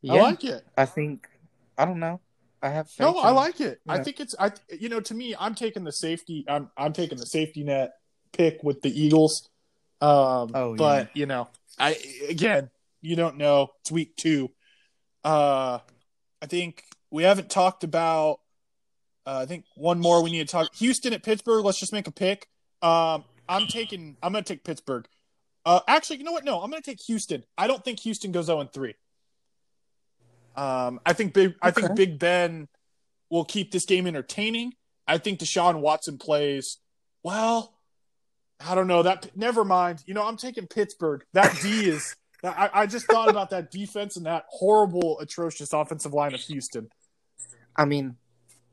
Yeah, I like it. I think. I don't know. I have. Faith No, I like it. I yeah. think it's I you know to me I'm taking the safety I'm I'm taking the safety net pick with the Eagles. Um Oh, but you know, I again, you don't know. It's week 2. Uh I think we haven't talked about uh, I think one more we need to talk Houston at Pittsburgh. Let's just make a pick. Um I'm taking I'm going to take Pittsburgh. Uh actually, you know what? No, I'm going to take Houston. I don't think Houston goes 0 3. Um I think big I think Big Ben will keep this game entertaining. I think Deshaun Watson plays well. I don't know that. Never mind. You know, I'm taking Pittsburgh. That D is. I, I just thought about that defense and that horrible, atrocious offensive line of Houston. I mean,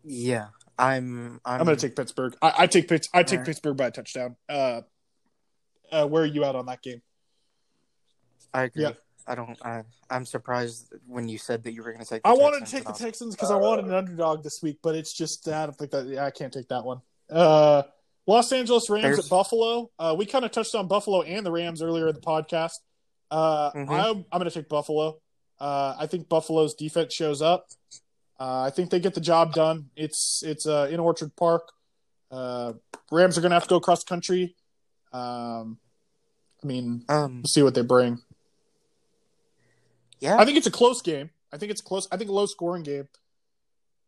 yeah. I'm. I'm, I'm going to take Pittsburgh. I, I take Pitts. I take. Pittsburgh by a touchdown. Uh, uh, where are you at on that game? I agree. yeah. I don't. I, I'm surprised when you said that you were going to take. I wanted to take the and I was- Texans because I wanted an underdog this week, but it's just I don't think that yeah, I can't take that one. Uh, Los Angeles Rams There's- at Buffalo. Uh, we kind of touched on Buffalo and the Rams earlier in the podcast. Uh, Mhm. I'm I'm going to take Buffalo. Uh, I think Buffalo's defense shows up. Uh, I think they get the job done. It's it's uh, in Orchard Park. Uh, Rams are going to have to go cross country. Um, I mean, Um. we'll see what they bring. Yeah. I think it's a close game. I think it's close. I think a low scoring game.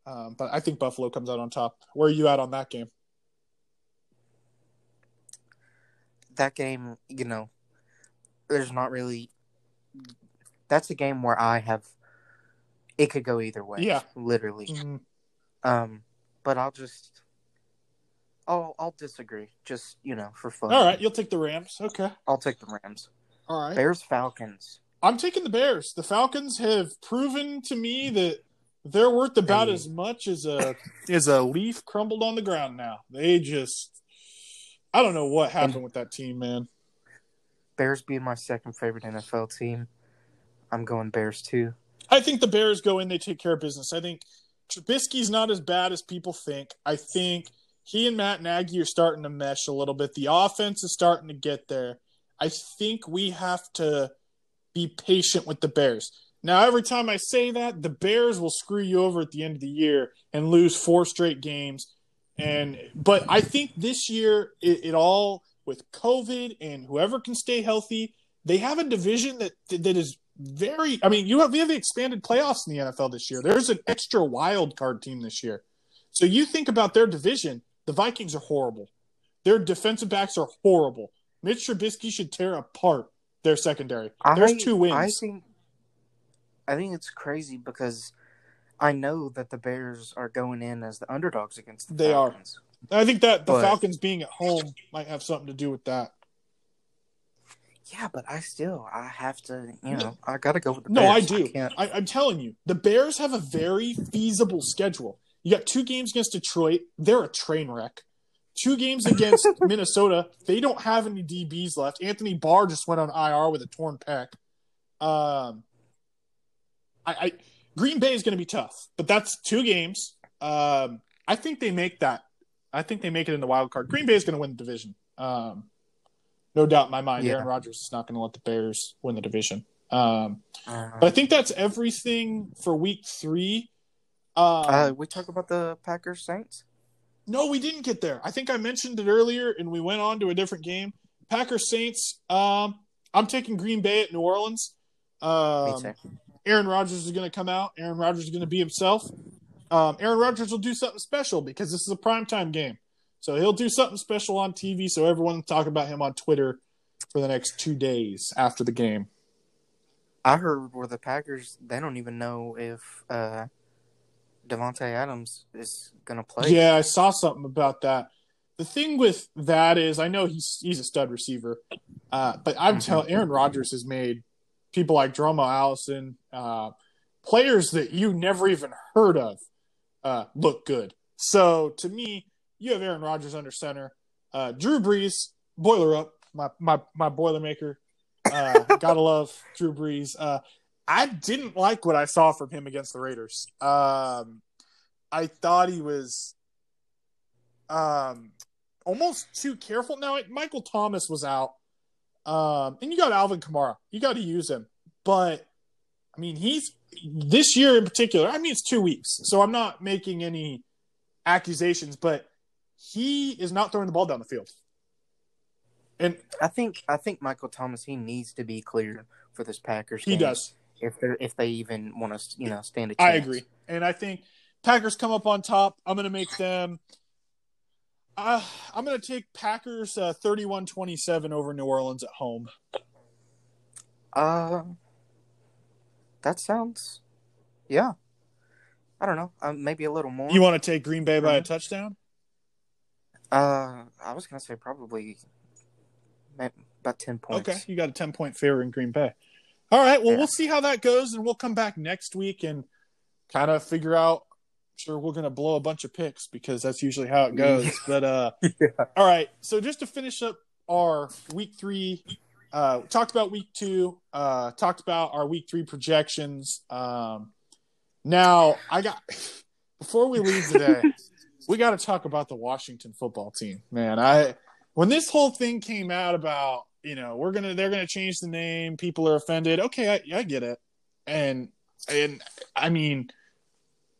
Um, but I think Buffalo comes out on top. Where are you at on that game? that game, you know, there's not really. That's a game where I have. It could go either way. Yeah. Literally. Mhm. Um, but I'll just. I'll I'll disagree. Just you know, for fun. All right, you'll take the Rams. Okay. I'll take the Rams. All right. Bears Falcons. I'm taking the Bears. The Falcons have proven to me that they're worth about Hey. as much as a <laughs> as a leaf crumbled on the ground now. They just I don't know what happened with that team, man. Bears being my second favorite NFL team. I'm going Bears too. I think the Bears go in, they take care of business. I think Trubisky's not as bad as people think. I think he and Matt Nagy are starting to mesh a little bit. The offense is starting to get there. I think we have to be patient with the Bears. Now, every time I say that, the Bears will screw you over at the end of the year and lose four straight games. And but I think this year it, it all with COVID and whoever can stay healthy, they have a division that that is very. I mean, you have we have the expanded playoffs in the NFL this year. There's an extra wild card team this year. So you think about their division. The Vikings are horrible. Their defensive backs are horrible. Mitch Trubisky should tear apart their secondary. There's I- two wins. I think I think it's crazy because I know that the Bears are going in as the underdogs against the They are. Falcons. I think that the But- Falcons being at home might have something to do with that. Yeah, but I still I have to you know I got to go with the No, Bears. I do. can't- I, I'm telling you, the Bears have a very feasible schedule. You got two games against Detroit. They're a train wreck. Two games against <laughs> Minnesota. They don't have any DBs left. Anthony Barr just went on IR with a torn pec. Um, I, I Green Bay is going to be tough, but that's two games. Um, I think they make that. I think they make it in the wild card. Green Bay is going to win the division. Um, no doubt in my mind. Yeah. Aaron Rodgers is not going to let the Bears win the division. Um, uh, but I think that's everything for week three. Um, uh, we talk about the Packers Saints. no, we didn't get there. I think I mentioned it earlier, and we went on to a different game. Packers Saints. Um, I'm taking Green Bay at New Orleans. Um. Aaron Rodgers is going to come out. Aaron Rodgers is going to be himself. Um, Aaron Rodgers will do something special because this is a primetime game. So he'll do something special on TV so everyone will talk about him on Twitter for the next two days after the game. I heard where the Packers they don't even know if uh, Davante Adams is gonna play. Yeah, I saw something about that. The thing with that is, I know he's he's a stud receiver, uh, but I'm Mhm. telling Aaron Rodgers has made people like Geronimo Allison, uh, players that you never even heard of, uh, look good. So to me, you have Aaron Rodgers under center, uh, Drew Brees, boiler up, my my my boilermaker. Uh, <laughs> gotta love Drew Brees. Uh, I didn't like what I saw from him against the Raiders. Um, I thought he was um, almost too careful. Now, Michael Thomas was out, um, and you got Alvin Kamara. You got to use him, but I mean, he's this year in particular. I mean, it's two weeks, so I'm not making any accusations, but he is not throwing the ball down the field. And I think I think Michael Thomas he needs to be cleared for this Packers. he does. if they if they even want to you know stand a chance. I agree, and I think Packers come up on top. I'm going to make them. Uh, I'm going to take Packers uh, 31-27 over New Orleans at home. Uh, that sounds, yeah. I don't know. Uh, maybe a little more. You want to take Green Bay by a Mhm. touchdown? Uh, I was gonna say probably about ten points. Okay, you got a 10 point favor in Green Bay. All right, well, Yeah. we'll see how that goes, and we'll come back next week and kind of figure out. Sure, we're going to blow a bunch of picks because that's usually how it goes. <laughs> but uh, <laughs> Yeah. all right, so just to finish up our week three, uh, talked about week two, uh, talked about our week three projections. Um, now, I got <laughs> before we leave today, we got to talk about the Washington football team, man. I when this whole thing came out about you know we're gonna they're gonna change the name, people are offended. Okay, I, I get it, and and I mean,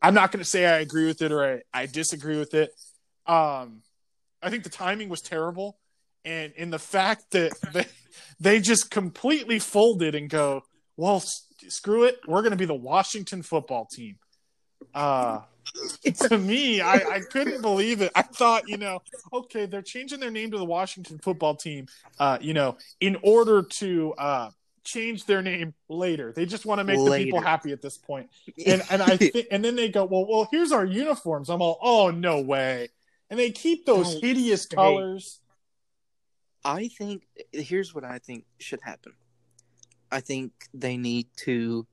I'm not gonna say I agree with it or I, I disagree with it. Um, I think the timing was terrible, and in the fact that they they just completely folded and go, well, s- screw it, we're gonna be the Washington football team. Uh <laughs> to me, I, I couldn't believe it. I thought, you know, okay, they're changing their name to the Washington football team, uh, you know, in order to uh, change their name later. They just want to make the people happy at this point. <laughs> And and I think and then they go, well, well, here's our uniforms. I'm all, oh no way. And they keep those Don't hideous colors. I think here's what I think should happen. I think they need to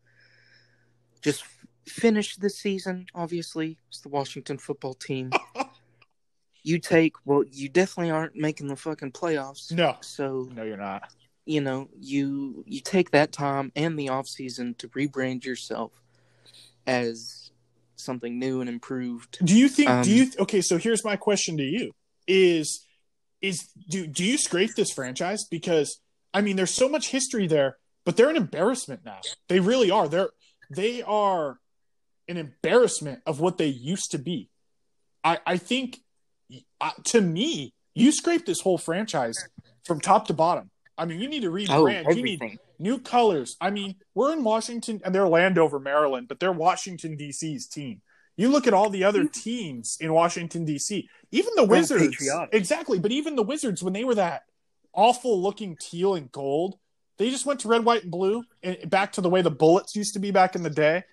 just finish the season. Obviously, it's the Washington football team. <laughs> you take well, you definitely aren't making the fucking playoffs. No, So no, you're not. you know you you take that time and the off season to rebrand yourself as something new and improved. Do you think? Um, do you? Okay, so here's my question to you: Is is do do you scrape this franchise? Because I mean, there's so much history there, but they're an embarrassment now. They really are. They're they are an embarrassment of what they used to be. I I think uh, to me, you scrape this whole franchise from top to bottom. I mean, you need to Oh, rebrand. you need new colors. I mean, we're in Washington and they're Landover, Maryland, but they're Washington D.C.'s team. You look at all the other teams in Washington D.C. Even the They're Wizards, patriotic. exactly. But even the Wizards, when they were that awful looking teal and gold, they just went to red, white, and blue, and back to the way the Bullets used to be back in the day.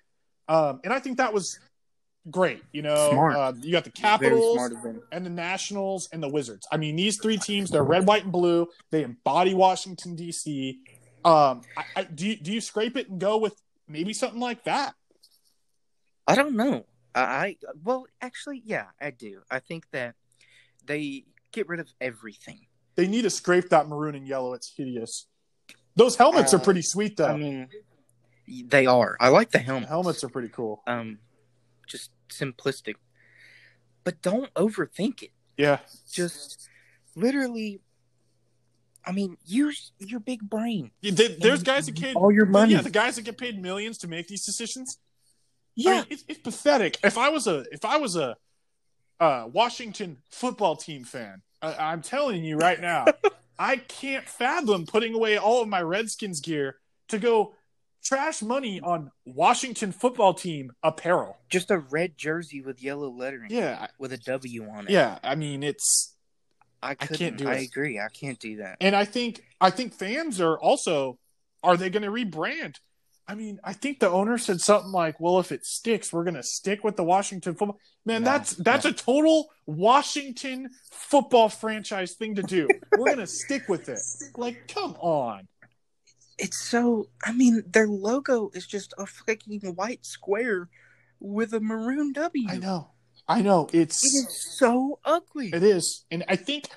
Um, and I think that was great. You know, Smart. Uh, you got the Capitals smart of them. and the Nationals and the Wizards. I mean, these three teams, they're red, white, and blue. They embody Washington, D.C. Um, I, I, do, you, do you scrape it and go with maybe something like that? I don't know. I, I well, actually, yeah, I do. I think that they get rid of everything. They need to scrape that maroon and yellow. It's hideous. Those helmets are Uh, pretty sweet, though. I mean, they are. I like the helmets. helmets are pretty cool. um, just simplistic, but don't overthink it. Yeah. Just literally. I mean, use your big brain. Yeah, there- There's guys that get all your money. Yeah, the guys that get paid millions to make these decisions. I Yeah, mean, it's, it's pathetic. If I was a if I was a uh, Washington football team fan, I, I'm telling you right now, <laughs> I can't fathom putting away all of my Redskins gear to go trash money on Washington football team apparel. just a red jersey with yellow lettering. Yeah, with a W on it. yeah. I mean, it's I, can't do I it. agree. I can't do that. and I think I think fans are also are they going to rebrand? I mean, I think the owner said something like, "Well, if it sticks, we're going to stick with the Washington football." Man, No, that's that's a total Washington football franchise thing to do. we're going <laughs> to stick with it. Like, come on. It's so. I mean, their logo is just a freaking white square with a maroon W. I know. I know. It's It is so ugly. It is. And I think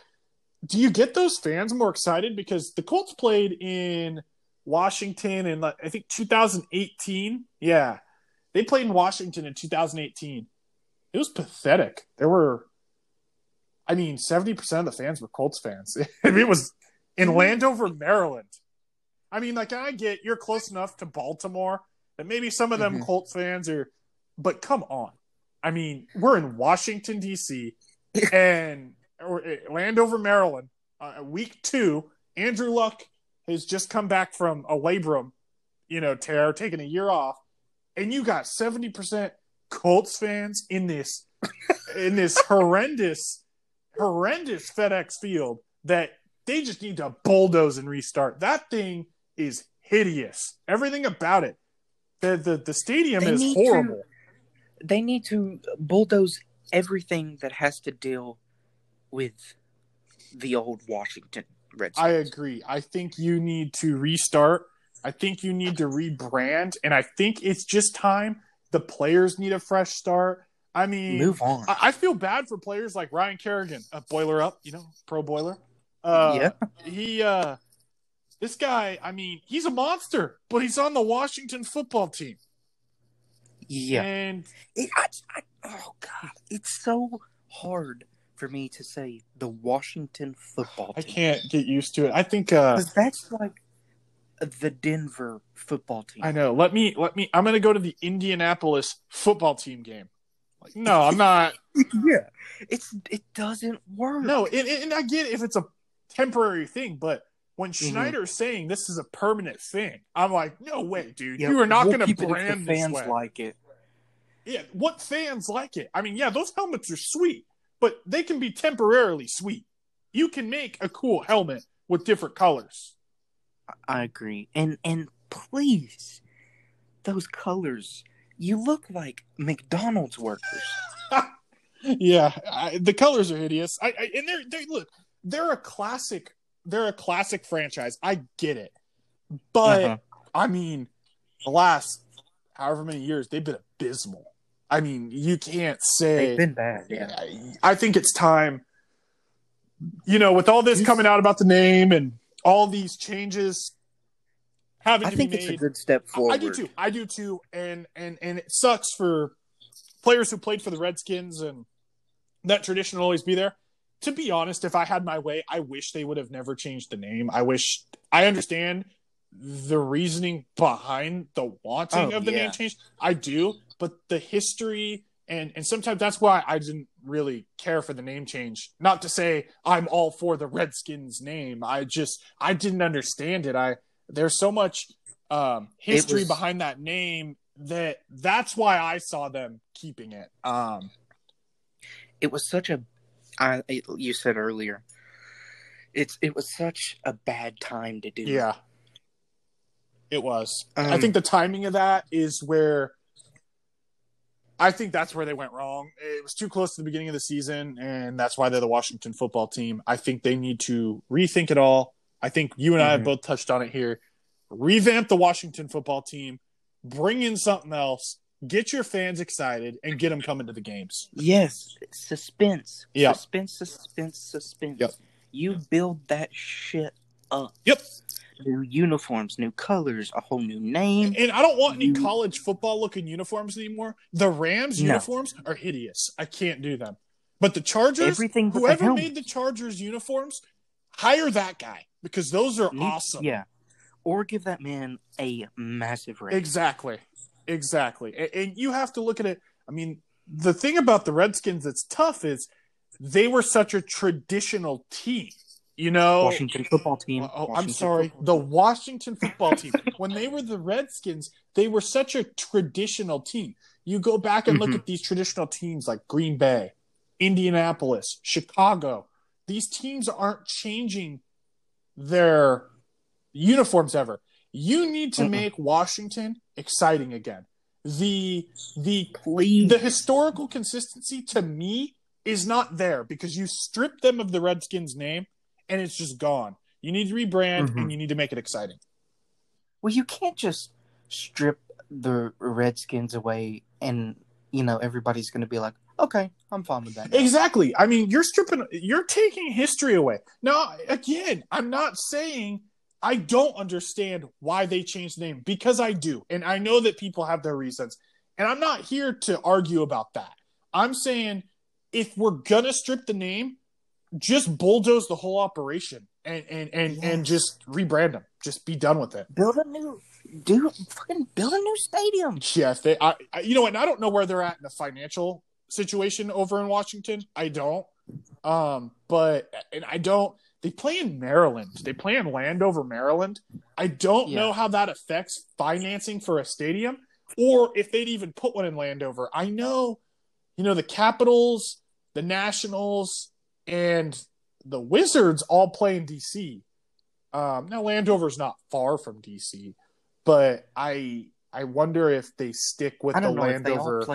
do you get those fans more excited because the Colts played in Washington in I think 2018. Yeah. They played in Washington in 2018. It was pathetic. There were I mean, 70% of the fans were Colts fans. <laughs> I mean, it was in mm-hmm. Landover, Maryland. I mean, like, I get you're close enough to Baltimore that maybe some of them Mhm. Colts fans are, but come on. I mean, we're in Washington, D.C., <laughs> and or, uh, Landover, Maryland, uh, week two. Andrew Luck has just come back from a labrum, you know, tear, taking a year off, and you got 70% Colts fans in this <laughs> in this horrendous horrendous FedEx field that they just need to bulldoze and restart. That thing is hideous. Everything about it. The the, the stadium They is need to- horrible. They need to bulldoze everything that has to deal with the old Washington Redskins. I agree. I think you need to restart. I think you need to rebrand, and I think it's just time. The players need a fresh start. I mean, Move on. I, I feel bad for players like Ryan Kerrigan, a boiler up, you know, pro boiler. Uh, yeah. He, uh, this guy, I mean, he's a monster, but he's on the Washington football team. Yeah. And It, I, I, oh god, it's so hard for me to say the Washington football I can't get used to it. I think, uh, that's like the Denver football team. I know. Let me, let me, I'm going to go to the Indianapolis football team game. Like, no, I'm not. <laughs> yeah, it's it doesn't work. No, and, and I get if it's a temporary thing, but when Mhm. Snyder's saying this is a permanent thing, I'm like, no way, dude. Yeah, you are not we'll going to keep it if brand the this fans like it. Yeah, what fans like it? I mean, yeah, those helmets are sweet, but they can be temporarily sweet. You can make a cool helmet with different colors. I agree, and and please, those colors. You look like McDonald's workers. <laughs> Yeah, I, the colors are hideous. I, I and they're they look, they're a classic. They're a classic franchise. I get it, but Uh-huh. I mean, the last however many years they've been abysmal. I mean, you can't say. They've been bad. Yeah. I think it's time. You know, with all this coming out about the name and all these changes having I think it's a good step I- forward. I do too. I do too. And and and it sucks for players who played for the Redskins and that tradition will always be there. To be honest, if I had my way, I wish they would have never changed the name. I wish I understand the reasoning behind the wanting Oh, of the yeah. name change. I do, but the history and and sometimes that's why I didn't really care for the name change. Not to say I'm all for the Redskins name. I just I didn't understand it. I there's so much um history was- behind that name that that's why I saw them keeping it. Um it was such a I it, you said earlier it's it was such a bad time to do yeah. It was. I Um, think the timing of that is where I think that's where they went wrong. It was too close to the beginning of the season, and that's why they're the Washington football team. I think they need to rethink it all. I think you and I have both touched on it here. Revamp the Washington football team, bring in something else, get your fans excited, and get them coming to the games. yes suspense Yep. suspense suspense suspense Yep. you build that shit up Yep. new uniforms new colors a whole new name And I don't want any college football looking uniforms anymore. The Rams No. uniforms are hideous. I can't do them. But the Chargers, everything whoever made the Chargers uniforms, hire that guy because those are awesome. yeah or give that man a massive raise Exactly. Exactly. And, and you have to look at it. I mean, the thing about the Redskins that's tough is they were such a traditional team. You know, washington football team Oh, I'm sorry. The. Washington football team, <laughs> when they were the Redskins, they were such a traditional team. You go back and look Mhm. at these traditional teams like Green Bay, Indianapolis, Chicago. These teams aren't changing their uniforms ever. You need to Mm-mm. make Washington exciting again. The the please the historical consistency to me is not there because you strip them of the Redskins name and it's just gone. You need to rebrand Mhm. and you need to make it exciting. Well, you can't just strip the Redskins away and, you know, everybody's going to be like, okay, I'm fine with that. now." Exactly. I mean, you're stripping, you're taking history away. Now, again, I'm not saying I don't understand why they changed the name because I do. And I know that people have their reasons. And I'm not here to argue about that. I'm saying if we're going to strip the name, just bulldoze the whole operation and and and, and just rebrand them. Just be done with it. Build a new, do fucking build a new stadium. Yes, they. I, I you know what? and I don't know where they're at in the financial situation over in Washington. I don't. Um, but and I don't. They play in Maryland. They play in Landover, Maryland. I don't Yeah. know how that affects financing for a stadium, or if they'd even put one in Landover. I know, you know, the Capitals, the Nationals, and the Wizards all play in DC. Um, now Landover's not far from DC, but I I wonder if they stick with the know if they Landover.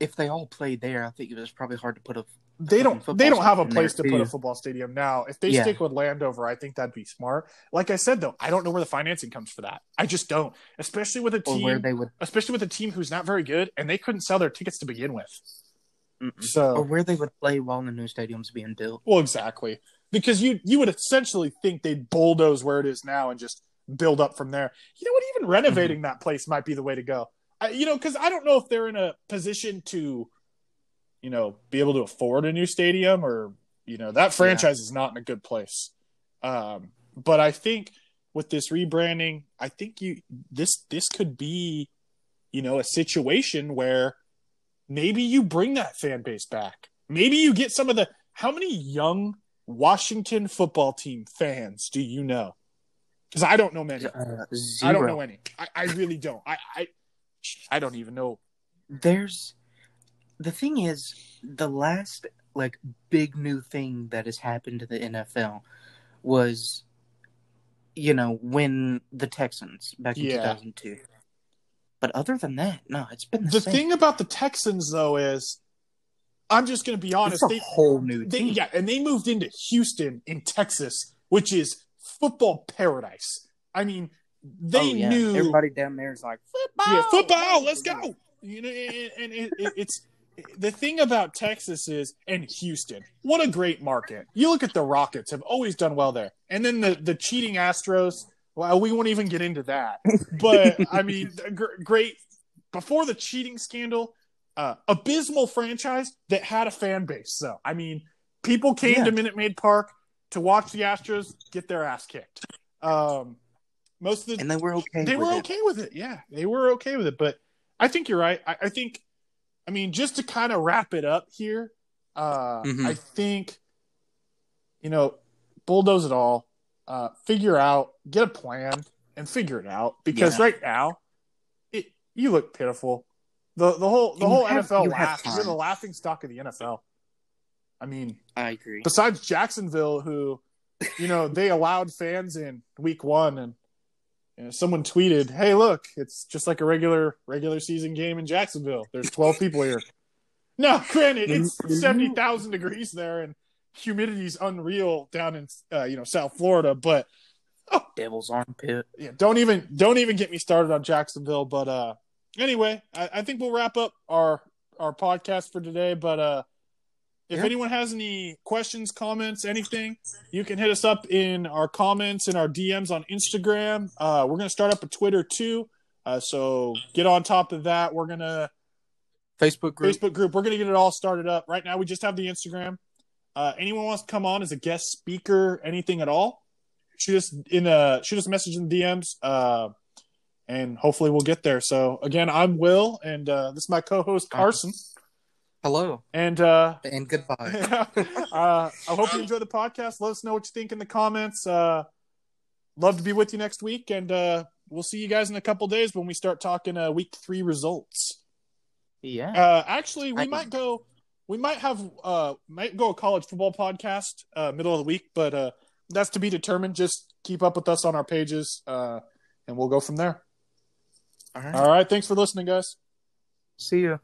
If they all played there, I think it was probably hard to put a. they don't they don't have a place to put a football stadium now. If they Yeah. stick with Landover, I think that'd be smart. Like I said though, I don't know where the financing comes for that. I just don't, especially with a team, where they would, especially with a team who's not very good and they couldn't sell their tickets to begin with. Mm-mm. or So, where they would play while the new stadium's being built. well, exactly because you you would essentially think they'd bulldoze where it is now and just build up from there. You know what? Even renovating mm-hmm. that place might be the way to go. I, you know, because I don't know if they're in a position to, you know, be able to afford a new stadium or you know that franchise is not in a good place. Um, but I think with this rebranding, I think you this this could be, you know, a situation where maybe you bring that fan base back. Maybe you get some of the how many young Washington football team fans do you know? Because I don't know many. Uh, I don't know any. I, I really don't. I, I I don't even know. There's the thing is the last like big new thing that has happened to the NFL was you know when the Texans back in Yeah. 2002. But other than that, no, it's been the, The thing about the Texans though is, I'm just going to be honest. it's a They, whole new they team. yeah, and they moved into Houston in Texas, which is football paradise. I mean, they Oh, yeah. knew everybody down there is like football. yeah, football. Let's go. You know, and, and it, it, it's the thing about Texas is and Houston. What a great market! You look at the Rockets have always done well there, and then the the cheating Astros. Well, we won't even get into that. <laughs> But I mean, great before the cheating scandal. Uh, abysmal franchise that had a fan base. So I mean, people came Yeah. to Minute Maid Park to watch the Astros get their ass kicked. Um, most of the and they were okay. they were it. okay with it. Yeah, they were okay with it. But I think you're right. I, I think, I mean, just to kind of wrap it up here, uh, Mhm. I think, you know, bulldoze it all, uh, figure out, get a plan, and figure it out. Because Yeah. right now, it you look pitiful. The the whole the you whole have- NFL you. You're the laughing stock of the NFL. I mean, I agree. besides Jacksonville, who, you know, they allowed fans in week one, and you know, someone tweeted, "Hey, look, it's just like a regular regular season game in Jacksonville. There's 12 <laughs> people here." No, granted, it's Mhm. 70,000 degrees there, and humidity's unreal down in uh, you know South Florida. But Devil's armpit. yeah, don't even don't even get me started on Jacksonville. But uh, anyway, I, I think we'll wrap up our our podcast for today. But uh, if Yeah. anyone has any questions, comments, anything, you can hit us up in our comments and our DMs on Instagram. Uh, we're gonna start up a Twitter too. Uh, so get on top of that. We're gonna Facebook group. Facebook group. We're gonna get it all started up. Right now, we just have the Instagram. Uh, anyone wants to come on as a guest speaker, anything at all, shoot us in a shoot us a message in the DMs, uh, and hopefully we'll get there. So again, I'm Will, and uh, this is my co-host Carson, Hello and uh, and goodbye. <laughs> uh, I hope you enjoy the podcast. Let us know what you think in the comments. Uh, love to be with you next week, and uh, we'll see you guys in a couple days when we start talking uh, week three results. Yeah. Uh, actually, we I- might go. We might have uh might go a college football podcast uh middle of the week, but uh that's to be determined. Just keep up with us on our pages, uh, and we'll go from there. All right. All right, thanks for listening, guys. See you.